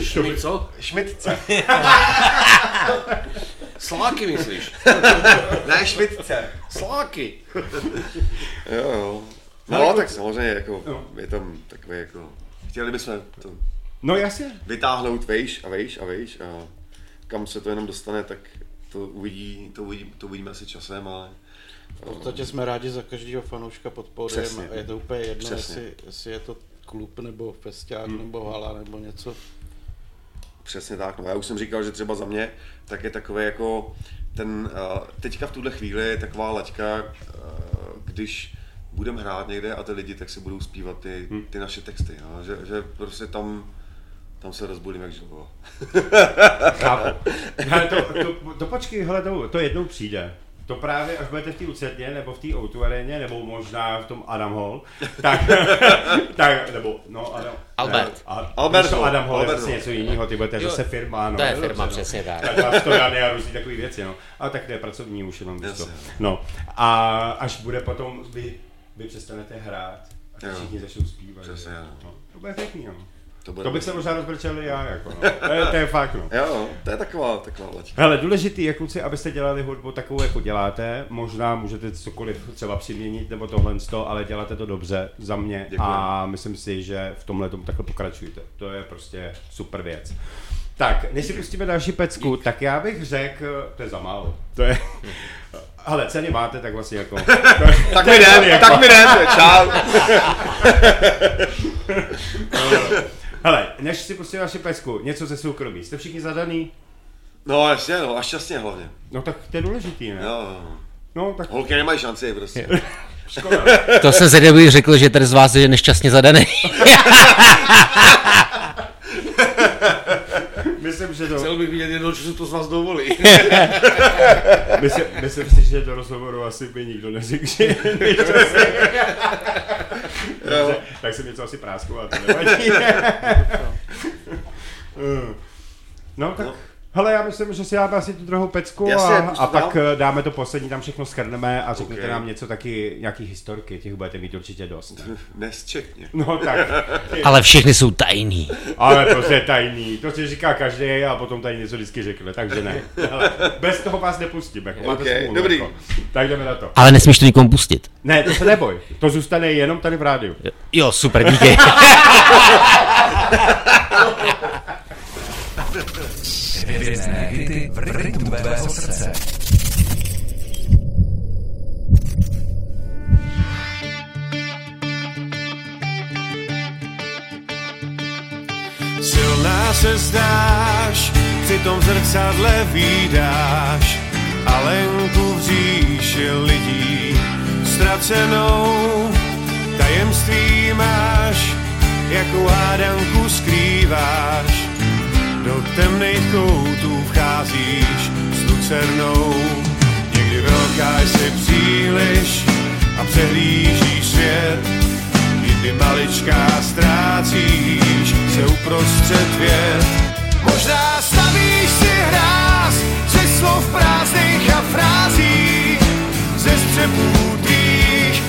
Šumi, co? Schmidtce. Sláky myslíš? Ne, Schmidtce. Sláky. Jo, jo. Ale- No, tak samozřejmě, jako, No. je tam takové, jako, chtěli bychom to No jasně. vytáhnout vejš a vejš a vejš a kam se to jenom dostane, tak to uvidí, to, uvidí, to uvidíme asi časem, ale V podstatě jsme rádi za každého fanouška pod pódiem Přesně. a je to úplně jedno, Přesně. jestli, jestli je to klub nebo festiák nebo hala nebo něco. přesně tak. No, já už jsem říkal, že třeba za mě tak je takové jako ten, uh, teďka v tuhle chvíli je taková laťka, uh, když budeme hrát někde a ty lidi tak si budou zpívat ty, ty naše texty, no, že, že prostě tam tam se rozbudím jak živo. Chápu. Hele, to, to, to, počkej, hele, to, to jednou přijde. To právě, až budete v té Lucerně, nebo v té O2 aréně, nebo možná v tom Adam Hall, tak, tak nebo, no, Adam, Albert. Ne, a, Albert to Hall, Adam Hall je Albert vlastně Hall. něco jiného, ty budete Jo, zase firma, no. to je firma, dobře, přesně tak. Tak vás to dane a různý takové věci, no. Ale tak to je pracovní už jenom místo. Jasně. No, a až bude potom, vy, vy přestanete hrát, a všichni začnou zpívat. Přesně, no. To bude pěkný, no. To, bude To bych se možná rozbrčel já, jako, no. to, je, to je fakt, no. Jo, to je taková, taková laťka. Hele, důležitý je, kluci, abyste dělali hudbu takovou, jako děláte. Možná můžete cokoliv třeba přiměnit nebo tohle, z toho, ale děláte to dobře za mě Děkuji. a myslím si, že v tomhle tomu takhle pokračujte. To je prostě super věc. Tak, než si pustíme další pecku, tak já bych řekl, to je za málo. To je, ale ceny máte, tak vlastně jako... Tak mi jdem, tak mi jdem, čau. Hele, než si pustíme další pecku, něco ze soukromí. Jste všichni zadaný? No jasně, no, a šťastně hlavně. No tak to je důležitý, ne? Jo, jo. No tak Holky nemají šanci prostě. škoda. To se ZDB řekl, že tady z vás je nešťastně zadaný. že to, Chtěl bych vidět jednou, co se to z vás dovolí. myslím, myslím si, že do rozhovoru asi by nikdo neřekl, že Dobře, tak jsem něco asi to nevadí. no tak, hele, já myslím, že si dáme asi tu druhou pecku Jasně, a, a pak dál. eh, dáme to poslední, tam všechno schrneme a řeknete Ok. nám něco taky, nějaký historky, těch budete mít určitě dost. Nesčetně. No tak, Ale všechny jsou tajný. ale to je tajný, to si říká každý a potom tady něco vždycky řekne, takže ne. Ale bez toho vás nepustím, jako máte Ok, smůlu, dobrý. Jako. Tak jdeme na to. Ale nesmíš to nikomu pustit. Ne, to se neboj, to zůstane jenom tady v rádiu. Jo, super, díky. Hvězdné hity v rytmu tvého srdce. Silná se zdáš, při tom zrcadle výdáš Alenku v říši lidí ztracenou. Tajemství máš, jakou hádanku skrýváš. Temných koutů vcházíš s lucernou. Někdy velká jsi příliš a přehlížíš svět Kdy maličká ztrácíš se uprostřed věd. Možná stavíš si hráz ze slov prázdných a frází, ze střepů tvých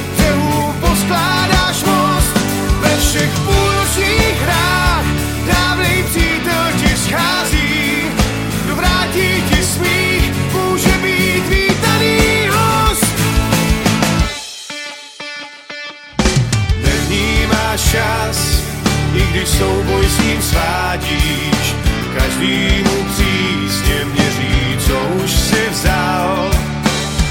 poskládáš most. Ve všech půlnočních hrách schází, kdo vrátí ti smích, může být vítaný host. Nevnímáš čas, i když souboj s ním svádíš. Každýmu přísně měří, co už si vzal.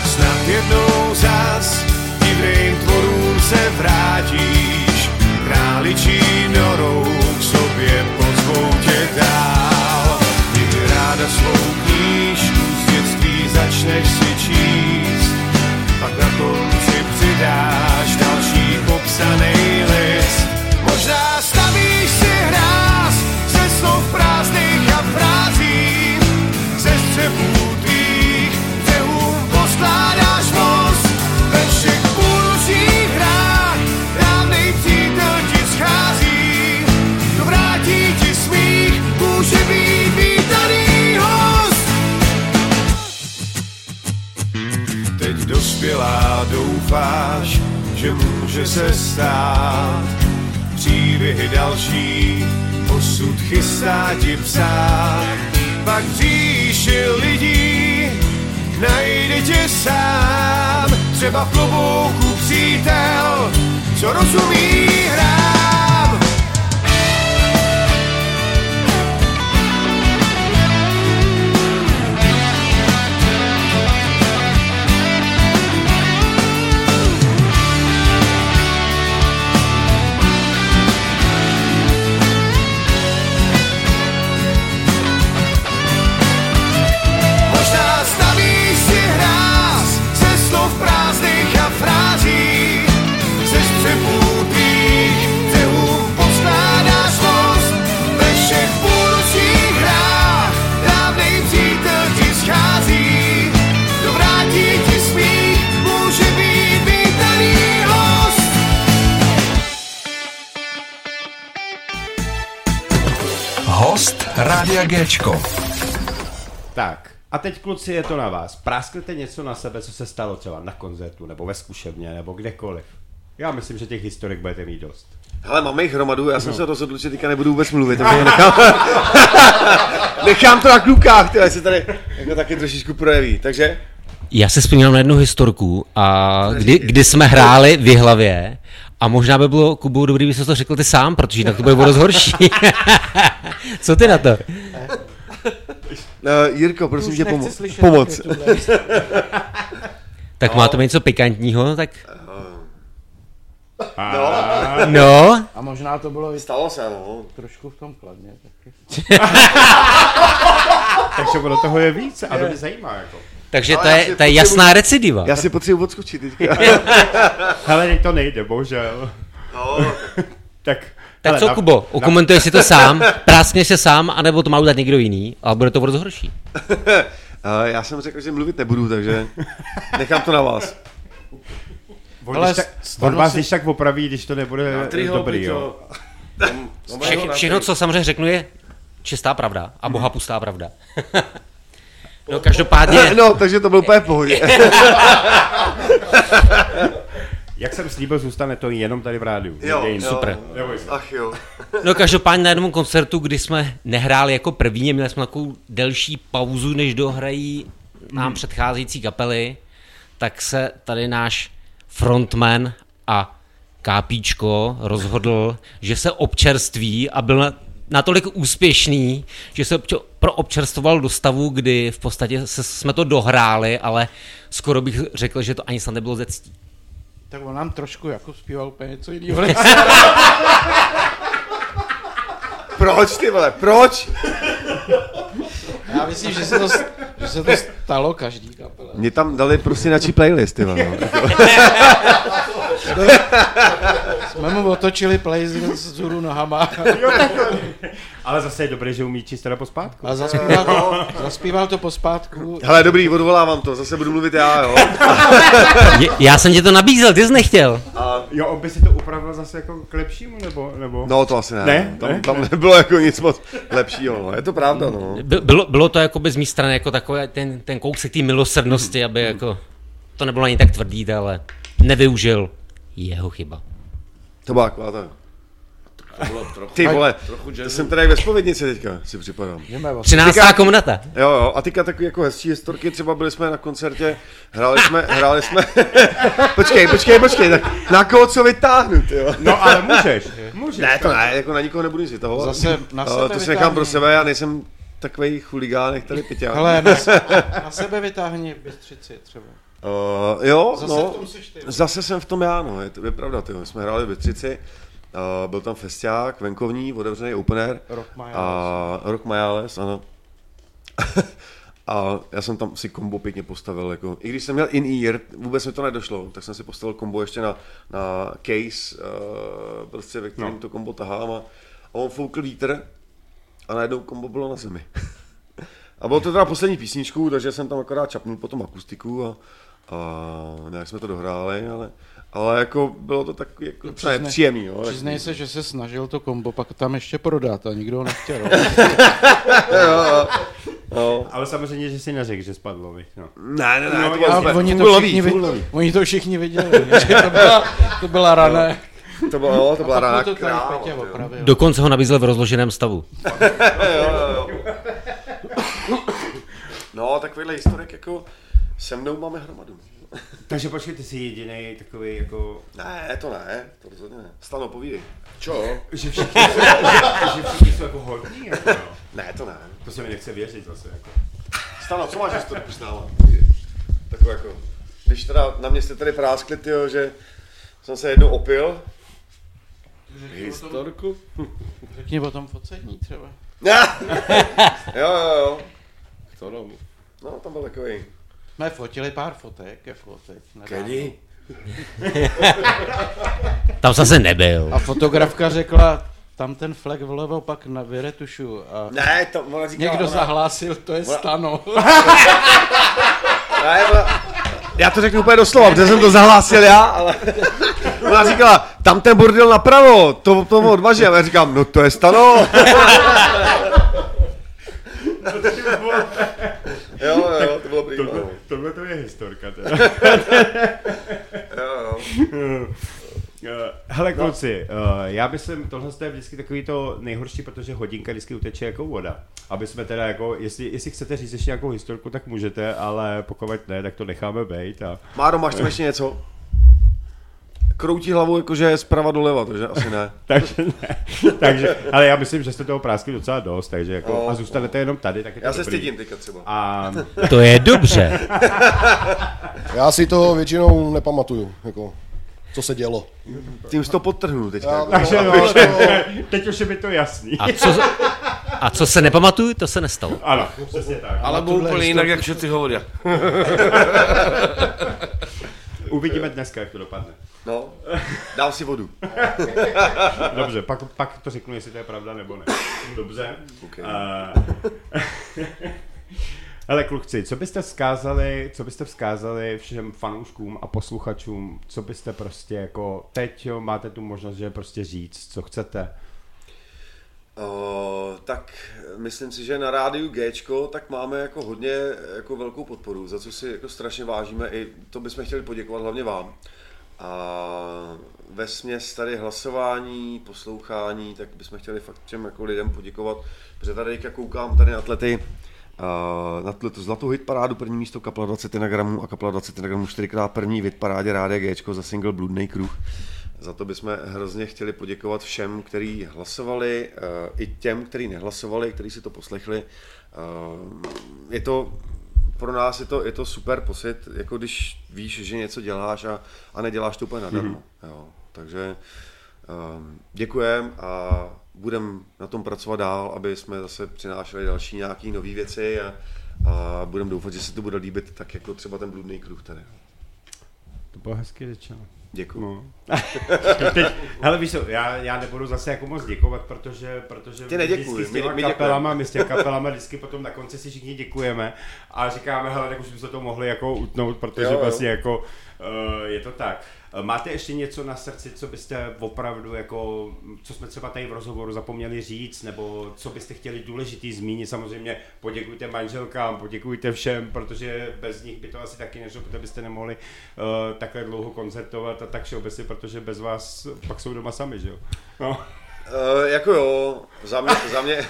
Snad jednou zas divným tvorům se vrátíš. Králičí začneš si číst, pak na konci přidáš další popsaný list. Možná stavíš si hráz ze slov prázdných a frází, ze střepů doufáš, že může se stát příběhy další, osud chystá ti psát. Pak v říši lidí najde tě sám, třeba v klobouku přítel, co rozumí hrám. Géčko. Tak, a teď kluci je to na vás. Prásknete něco na sebe, co se stalo třeba na koncertu, nebo ve zkušebně, nebo kdekoliv. Já myslím, že těch historik budete mít dost. Hele, máme jich hromadu, já jsem se rozhodl, že teďka nebudu vůbec mluvit, takže nechám, nechám to na klukách, které se tady jako taky trošičku projeví, takže Já si vzpomínám na jednu historku, a kdy, kdy jsme hráli v hlavě a možná by bylo, Kubu, dobrý, by se to řekl ty sám, protože jinak to bude dost horší. Co ty na to? uh, Jirko, prosím tě, pomo- pomoc. Tak máte něco pikantního, tak No, no, A možná to bylo stalo se, no. trošku v tom kladně taky. Takže ono toho je víc a to mě zajímá. Jako. Takže Ale to je, to je jasná recidiva. Já si potřebuji odskočit teďka. Hele, teď to nejde, bohužel. No, Tak Tak Hele, co, na- Kubo, na- okomentuješ si to sám, práskně se sám, anebo to má udělat někdo jiný, a bude to horší. A já jsem řekl, že mluvit nebudu, takže nechám to na vás. On, Ale když tak, on vás si- když tak opraví, když to nebude Natriho dobrý, jo. to- Tam- tam Vše, mají všechno, co samozřejmě řeknu, je čistá pravda a boha pustá pravda. No každopádně, No, takže to bylo úplně pohodě. Jak jsem slíbil, zůstane to jenom tady v rádiu. Jo, jo. Super. Se. Ach jo. no každopádně na jednom koncertu, kdy jsme nehráli jako první, a měli jsme takovou delší pauzu, než dohrají nám předcházející kapely, tak se tady náš frontman a Kápíčko rozhodl, že se občerství a byl na, natolik úspěšný, že se obč- proobčerstvoval do stavu, kdy v podstatě se, jsme to dohráli, ale skoro bych řekl, že to ani snad nebylo ze ctí. Tak on nám trošku jako zpíval úplně něco jiného. Proč ty vole, proč? Já myslím, že se to, že se to stalo každý kapele. Mě tam dali prostě načí playlist, ty vole. no. Jsme mu otočili playlist vzhůru nohama Ale zase je dobré, že umí číst teda pospátku. a zaspíval to, zaspíval to pospátku. Hele, dobrý, odvolávám to, zase budu mluvit já, jo. Já jsem ti to nabízel, ty jsi nechtěl. Jo, on by si to upravil zase jako k lepšímu, nebo? nebo? No to asi ne. Ne? Tam, Ne? tam nebylo jako nic moc lepšího, no. Je to pravda, no. By- Bylo, bylo to jako by z mé strany jako takový ten, ten kousek té milosrdnosti, aby jako to nebylo ani tak tvrdý, ale nevyužil jeho chyba. To byla taková ta... To bylo trochu, Ty vole, trochu to jsem tady ve spovědnici teďka, si připadám. Jdeme o- 13. komnata. Jo, jo, a teďka takový jako hezčí historky, třeba byli jsme na koncertě, hráli jsme, hráli jsme, počkej, počkej, počkej, tak na koho co vytáhnout, jo? No ale můžeš, můžeš. Ne, to ne, jako na nikoho nebudu nic vytahovat. Zase na Ale sebe to si nechám pro sebe, já nejsem takový chuligán, jak tady piťák. Hele, na, se- na sebe vytáhni Bystřici třeba. Uh, jo, Zase no, v tom seš ty. zase jsem v tom já, no, je to je pravda, ty, my jsme hráli v Bytrici, uh, byl tam festiák, venkovní, otevřený open air, Rock Majales. a Rock Majales, ano. a já jsem tam si kombo pěkně postavil, jako, i když jsem měl in-ear, vůbec mi to nedošlo, tak jsem si postavil kombo ještě na, na case, uh, prostě ve kterém No. to kombo tahám a, a on foukl vítr a najednou kombo bylo na zemi. A bylo to teda poslední písničku, takže jsem tam akorát čapnul potom akustiku a, a nějak jsme to dohráli, ale, ale jako bylo to takový jako no, přiznej- nepříjemný. Jo, Přiznej se, že se snažil to kombo pak tam ještě prodat a nikdo ho nechtěl. no. Ale samozřejmě, že si neřekl, že spadlo, viď, no. Ne, ne, ne, No, to super. oni to, bylo všichni, víc, vi- furt bylo víc. oni to všichni viděli, že to byla, to byla rana. To bylo, jo, to byla A pak rána mu to jo. Dokonce ho nabízel v rozloženém stavu. No, takovýhle historik jako se mnou máme hromadu. Takže počkej, ty jsi jediný takový jako... Ne, to ne, to rozhodně ne. Stano, povídej. Čo? Že všichni jsou, že, že všichni jsou jako hodní, jako, no. Ne, to ne. To se mi nechce věřit zase, jako. Stano, co máš historiku s náma? Takovou jako, když teda na mě jste tady práskli, tyjo, že jsem se jednou opil. Historku? Řekni o tom focení třeba. jo, jo, jo. Kterou? No, tam byl takový. Jsme fotili pár fotek, jako teď. Kedy? Tam zase nebyl. A fotografka řekla, tam ten flek vlevo pak na vyretušu. A Ne, to ona říkala, někdo ona, zahlásil, to je stano. Ne, ona, já to řeknu úplně doslova, protože jsem to zahlásil já, ale ona říkala, tam ten bordel napravo, to tomu odvažím. A já říkám, no to je stano. prýma. Tohle, no. tohle to je historka, teda. Jo, jo. Eh, Hele kluci, uh, já bych sem, tohle je vždycky takový to nejhorší, protože hodinka vždycky uteče jako voda. Aby jsme teda jako, jestli, jestli chcete říct ještě nějakou historku, tak můžete, ale pokud ne, tak to necháme být. A... Máro, máš tam ještě něco? Kroutí hlavu jakože zprava doleva, takže asi ne. takže ne. takže, ale já myslím, že jste toho prásky docela dost, takže jako, No. a zůstanete jenom tady, tak je to Já se dobrý. stydím teďka třeba. A To je dobře. Já si to většinou nepamatuju, jako, co se dělo. Tím to podtrhnu teďka. Já, jako. takže no, to, teď už je mi to jasný. A co, a co se nepamatuju, to se nestalo. Ano, přesně tak. Ale byl úplně jinak, jak všetci hovoria. Uvidíme dneska, jak to dopadne. No, Dám si vodu. Dobře, pak, pak to řeknu, jestli to je pravda nebo ne. Dobře. Okay. Uh, Hele kluci, co byste vzkázali, co byste vzkázali všem fanouškům a posluchačům, co byste prostě jako teď jo, máte tu možnost, že prostě říct, co chcete. Uh, tak myslím si, že na rádiu G tak máme jako hodně jako velkou podporu, za co si jako strašně vážíme. I to bychom chtěli poděkovat hlavně vám. A ve směs tady hlasování, poslouchání, tak bychom chtěli fakt těm jako lidem poděkovat, protože tady teďka koukám tady na atlety, Uh, na tu zlatou hitparádu první místo kapla 20 na gramu a kapla 20 na gramu čtyřikrát první v hitparádě Rádia G za single Bludný kruh. Za to bychom hrozně chtěli poděkovat všem, kteří hlasovali, uh, i těm, kteří nehlasovali, kteří si to poslechli. Uh, je to pro nás je to, je to super pocit, jako když víš, že něco děláš a, a neděláš to úplně nadarmo. Mm-hmm. Jo. Takže um, děkujem a budeme na tom pracovat dál, aby jsme zase přinášeli další nějaké nové věci a, a budeme doufat, že se to bude líbit tak jako třeba ten bludný kruh tady. To bylo hezky řečeno. Děkuji. No. Teď, hele víš co, já, já nebudu zase jako moc děkovat, protože, protože Tě neděkuji, s těma my, my kapelama, my s těma kapelama vždycky potom na konci si všichni děkujeme a říkáme, hele, tak už bychom se to mohli jako utnout, protože jo, jo. vlastně jako uh, je to tak. Máte ještě něco na srdci, co byste opravdu, jako, co jsme třeba tady v rozhovoru zapomněli říct, nebo co byste chtěli důležitý zmínit? Samozřejmě poděkujte manželkám, poděkujte všem, protože bez nich by to asi taky nešlo, protože byste nemohli uh, takhle dlouho koncertovat a tak všeobecně, protože bez vás pak jsou doma sami, že jo? No. Uh, jako jo, za mě, za mě,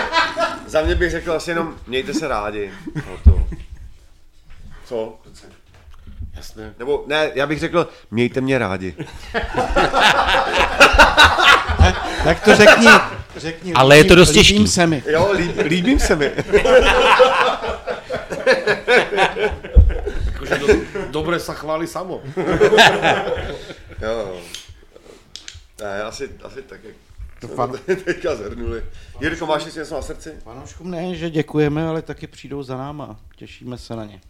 za mě bych řekl asi jenom mějte se rádi. No to. Co? Jasně. Nebo ne, já bych řekl, mějte mě rádi. tak to řekni, řekni. Ale je to dost těžký. Líbím se mi. Jo, líb, líbím se mi. Jakože do, dobré se chválí samo. jo. Ne, asi, asi tak, jak to fan... teďka zhrnuli. Jirko, máš ještě něco na srdci? Fanouškům ne, že děkujeme, ale taky přijdou za náma. Těšíme se na ně.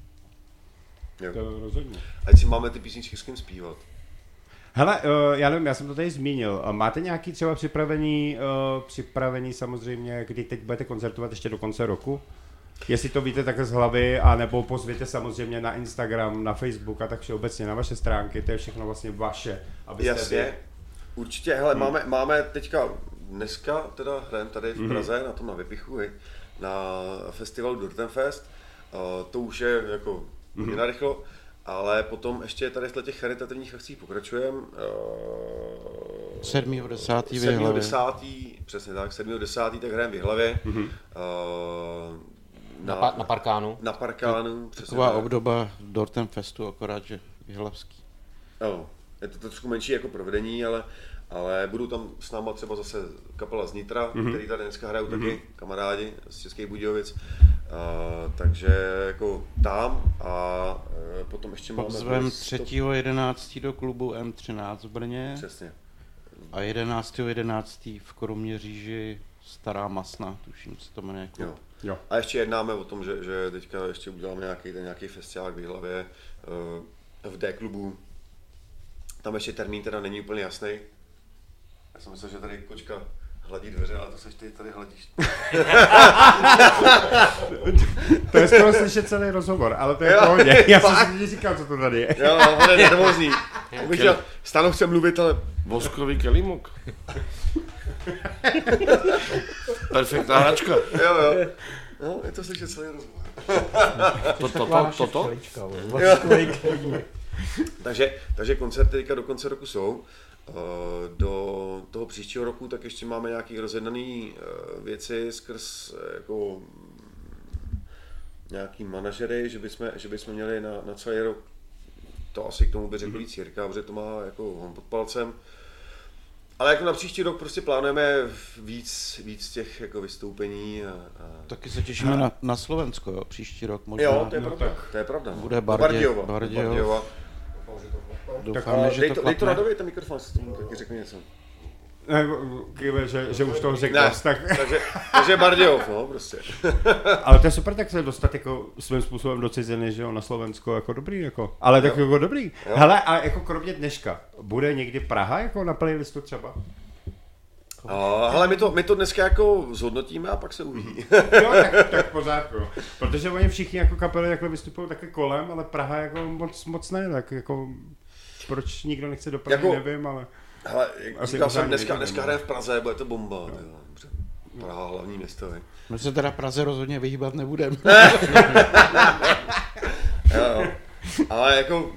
Jo. To rozhodně. Ať si máme ty písničky s kým zpívat. Hele, uh, já nevím, já jsem to tady zmínil. Máte nějaký třeba připravený, uh, připravený samozřejmě, kdy teď budete koncertovat ještě do konce roku? Jestli to víte takhle z hlavy, anebo pozvěte samozřejmě na Instagram, na Facebook a tak všeobecně na vaše stránky, to je všechno vlastně vaše. Abyste Jasně, vy... určitě, hele, hmm. máme, máme teďka, dneska teda hrajeme tady v mhm. Praze, hmm. na tom na Vypichu, na festivalu Dortenfest. Uh, to už je jako mm-hmm. narychlo. Ale potom ještě tady v těch charitativních akcí pokračujeme. Uh, 7. 10. 7. 10. Přesně tak, 7. 10. tak hrajeme v hlavě. Mm-hmm. Uh, na, na, na Parkánu. Na Parkánu, přesně Taková tak. obdoba Dorten Festu, akorát, že Jihlavský. Jo, je to trošku menší jako provedení, ale ale budou tam s náma třeba zase kapela z Nitra, mm-hmm. který tady dneska hrajou mm-hmm. taky, kamarádi z Českých Budějovic. Uh, takže jako tam a uh, potom ještě Pak máme... Zvem 3.11. do klubu M13 v Brně. Přesně. A 11.11. 11. v Kroměříži Stará Masna, tuším, se to jmenuje. Jo. jo. A ještě jednáme o tom, že, že teďka ještě uděláme nějaký, ten nějaký festiák v hlavě uh, v D klubu. Tam ještě termín teda není úplně jasný, já jsem myslel, že tady kočka hladí dveře, ale to seš ty tady hladíš. to je skoro slyšet celý rozhovor, ale to je jo, pohodě. Já jsem si říkal, co to tady je. Jo, on je nervózní. Stanu chce mluvit, ale... Voskový kelimok. Perfektná hračka. Jo, jo. No, je to slyšet celý rozhovor. to, to, to, to, to? takže, takže koncerty teďka do konce roku jsou. Eh, do toho příštího roku tak ještě máme nějaké rozjednané eh, věci skrz eh, jako nějaký manažery, že bychom, že bychom měli na, na celý rok, to asi k tomu by řekl mm-hmm. víc Jirka, protože to má jako hon pod palcem. Ale jako na příští rok prostě plánujeme víc, víc těch jako vystoupení. A, a... Taky se těšíme a... na, na Slovensko, jo, příští rok možná. Jo, to je no, pravda, tak. to je pravda. No. Bude Bardě, Bardějova. Bardějova. Bardějova. Doufáme, že dej to, to dej to Radovi, ten mikrofon, s tím taky řekni něco. Ne, kýve, že, že už toho řekl Ne, tak... takže, takže Bardějov, no, prostě. Ale to je super, tak se dostat jako svým způsobem do ciziny, že jo, na Slovensko, jako dobrý, jako. Ale tak jako dobrý. Hele, a jako kromě dneška, bude někdy Praha jako na playlistu třeba? A, hele, my to, my to dneska jako zhodnotíme a pak se uvidí. Jo, tak, tak pořádku. Protože oni všichni jako kapely jako vystupují také kolem, ale Praha jako moc, moc ne, tak jako proč nikdo nechce do Prahy, Jako- nevím, ale... Hele, jak Asi říkal jsem, pořádně dneska, dneska no. hraje v Praze, bude to bomba. jo, dobře. Praha hlavní město, vej. My se teda Praze rozhodně vyhýbat nebudeme. Jo, jo. Ale jako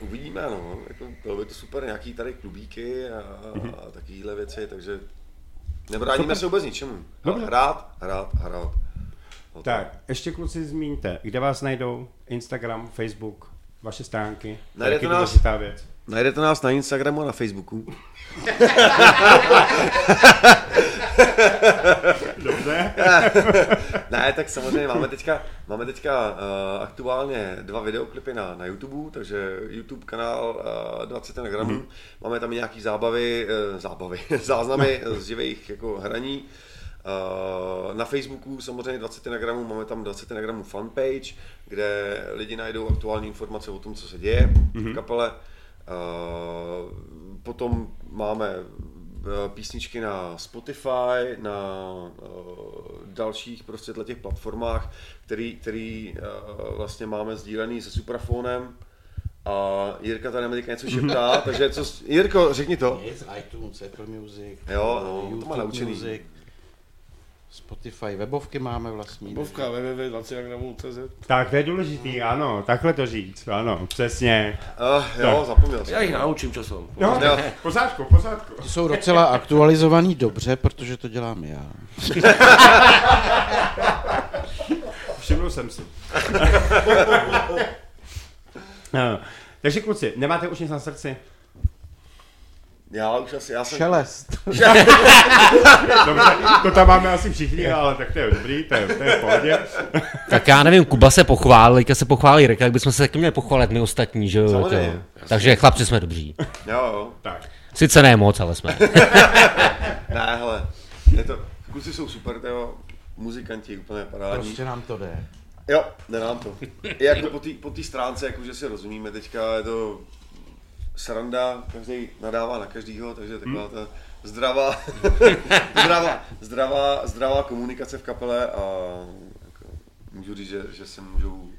uvidíme, no. Jako, bylo by to super, nějaký tady klubíky a, a takovéhle věci, takže nebráníme se vůbec ničemu. Dobře. Hrát, hrát, hrát. No, Tak, ještě kluci zmíníte, kde vás najdou? Instagram, Facebook, vaše stránky? Najdete nás- věc. Najdete nás na Instagramu a na Facebooku. Dobře. ne, tak samozřejmě máme teďka, máme teďka uh, aktuálně dva videoklipy na, na YouTube, takže YouTube kanál uh, 20 na gramu. Mhm. Máme tam i nějaký zábavy, uh, zábavy, záznamy z živých jako hraní. Uh, na Facebooku samozřejmě 20 na gramu, máme tam 20 na gramu fanpage, kde lidi najdou aktuální informace o tom, co se děje v kapele. Uh, potom máme eh, písničky na Spotify, na uh, dalších prostě těch platformách, který, který uh, vlastně máme sdílený se Suprafonem. A Jirka tady teďka něco šeptá, takže co, Jirko, řekni to. Nic, iTunes, Apple Music, Jo, no, to YouTube má naučený. Music, Spotify, webovky máme vlastní. Bovka www.20gramů.cz Tak to je důležitý, ano, takhle to říct, ano, přesně. Uh, jo, zapomněl jsem. Já jich naučím časem. Jo, Jo. pořádku, pořádku. Ty jsou docela aktualizovaný dobře, protože to dělám já. Všiml jsem si. no. Takže kluci, nemáte už nic na srdci? Já už asi, já jsem... Šelest. Dobře, to tam máme asi všichni, ale tak to je dobrý, to je, to je v pohodě. Tak já nevím, Kuba se pochválil, teďka se pochválí Reka, jak bychom se taky měli pochválit my ostatní, že jo? To- Takže chlapci jsme dobří. Jo, jo. Tak. Sice ne moc, ale jsme. Ne, hele, je to, kluci jsou super, to jo, muzikanti úplně parádní. Prostě nám to jde. Jo, jde nám to. I jako po té po stránce, jakože si rozumíme teďka, je to sranda, každý nadává na každýho, takže taková ta zdravá, zdravá, zdravá, zdravá komunikace v kapele a jako, můžu říct, že, že se můžou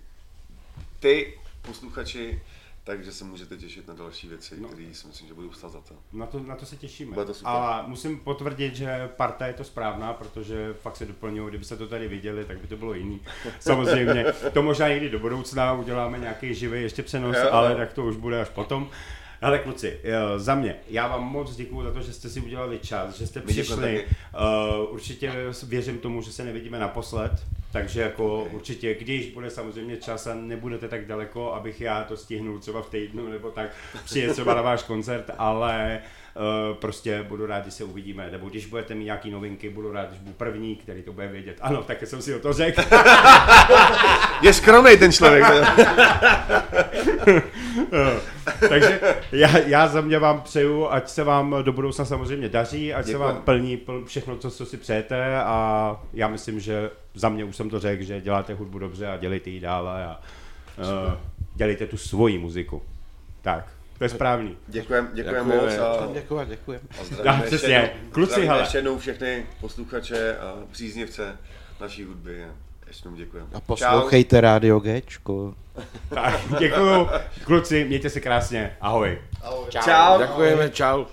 ty posluchači, takže se můžete těšit na další věci, No. které si myslím, že budou stát za to. Na to, na to se těšíme. Bude to super. A musím potvrdit, že parta je to správná, protože fakt se doplňují, kdyby se to tady viděli, tak by to bylo jiný. Samozřejmě, to možná někdy do budoucna uděláme nějaký živý ještě přenos, Jo. ale tak to už bude až potom. Hele kluci, eh, za mě, já vám moc děkuju za to, že jste si udělali čas, že jste přišli. Uh, určitě věřím tomu, že se nevidíme naposled, takže jako určitě, když bude samozřejmě čas a nebudete tak daleko, abych já to stihnul třeba v týdnu nebo tak, přijet třeba na váš koncert, ale uh, prostě budu rád, když se uvidíme, nebo když budete mít nějaký novinky, budu rád, když budu první, který to bude vědět. Ano, tak jsem si o to řekl. Je skromný ten člověk. Takže já, já za mě vám přeju, ať se vám do budoucna samozřejmě daří, ať se Děkujem. vám plní pl, všechno, co, co si přejete a já myslím, že za mě už jsem to řekl, že děláte hudbu dobře a dělejte ji dále a uh, dělejte tu svoji muziku. Tak, to je správný. Děkujem, děkujem Děkujeme. moc a, Děkuji, děkuji. a zdravíme, ještě přesně. jednou, Kluci, hele. ještě jednou všechny posluchače a příznivce naší hudby. a Ještě jednou děkujeme. A poslouchejte Rádio Gčko. Tak, děkuju. Kluci, mějte se krásně. Ahoj. Čau. Děkujeme, čau.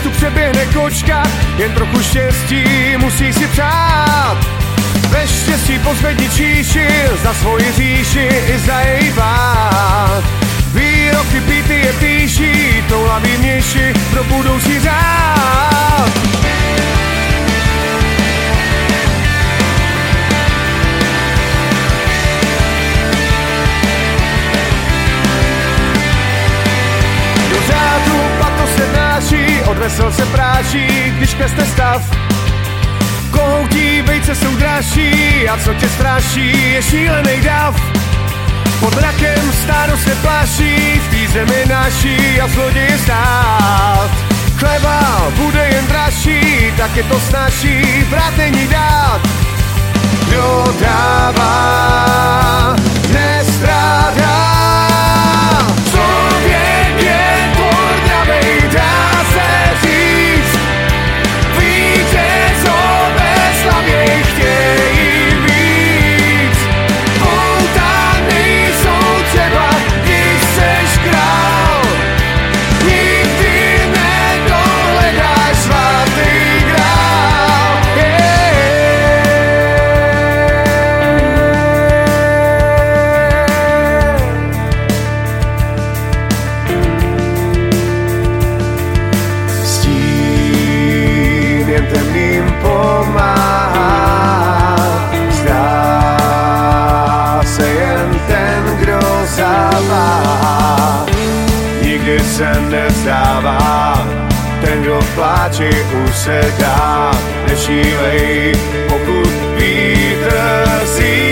Cestu přeběhne kočka, jen trochu štěstí musí si přát. Ve štěstí pozvedni číši, za svoji říši i za její vád. Výroky píty je píší, toulaví měši pro budoucí řád. Mysl se práší, když klesne stav. Kohoutí vejce jsou dražší a co tě straší je šílený dav. Pod rakem stádo se pláší, v té zemi naší a zloděje stát Chleba bude jen dražší, tak je to snaží, brát není dát. Kdo dává, se nezdává ten, kdo v pláči usedá Nešílej, pokud vítr sílí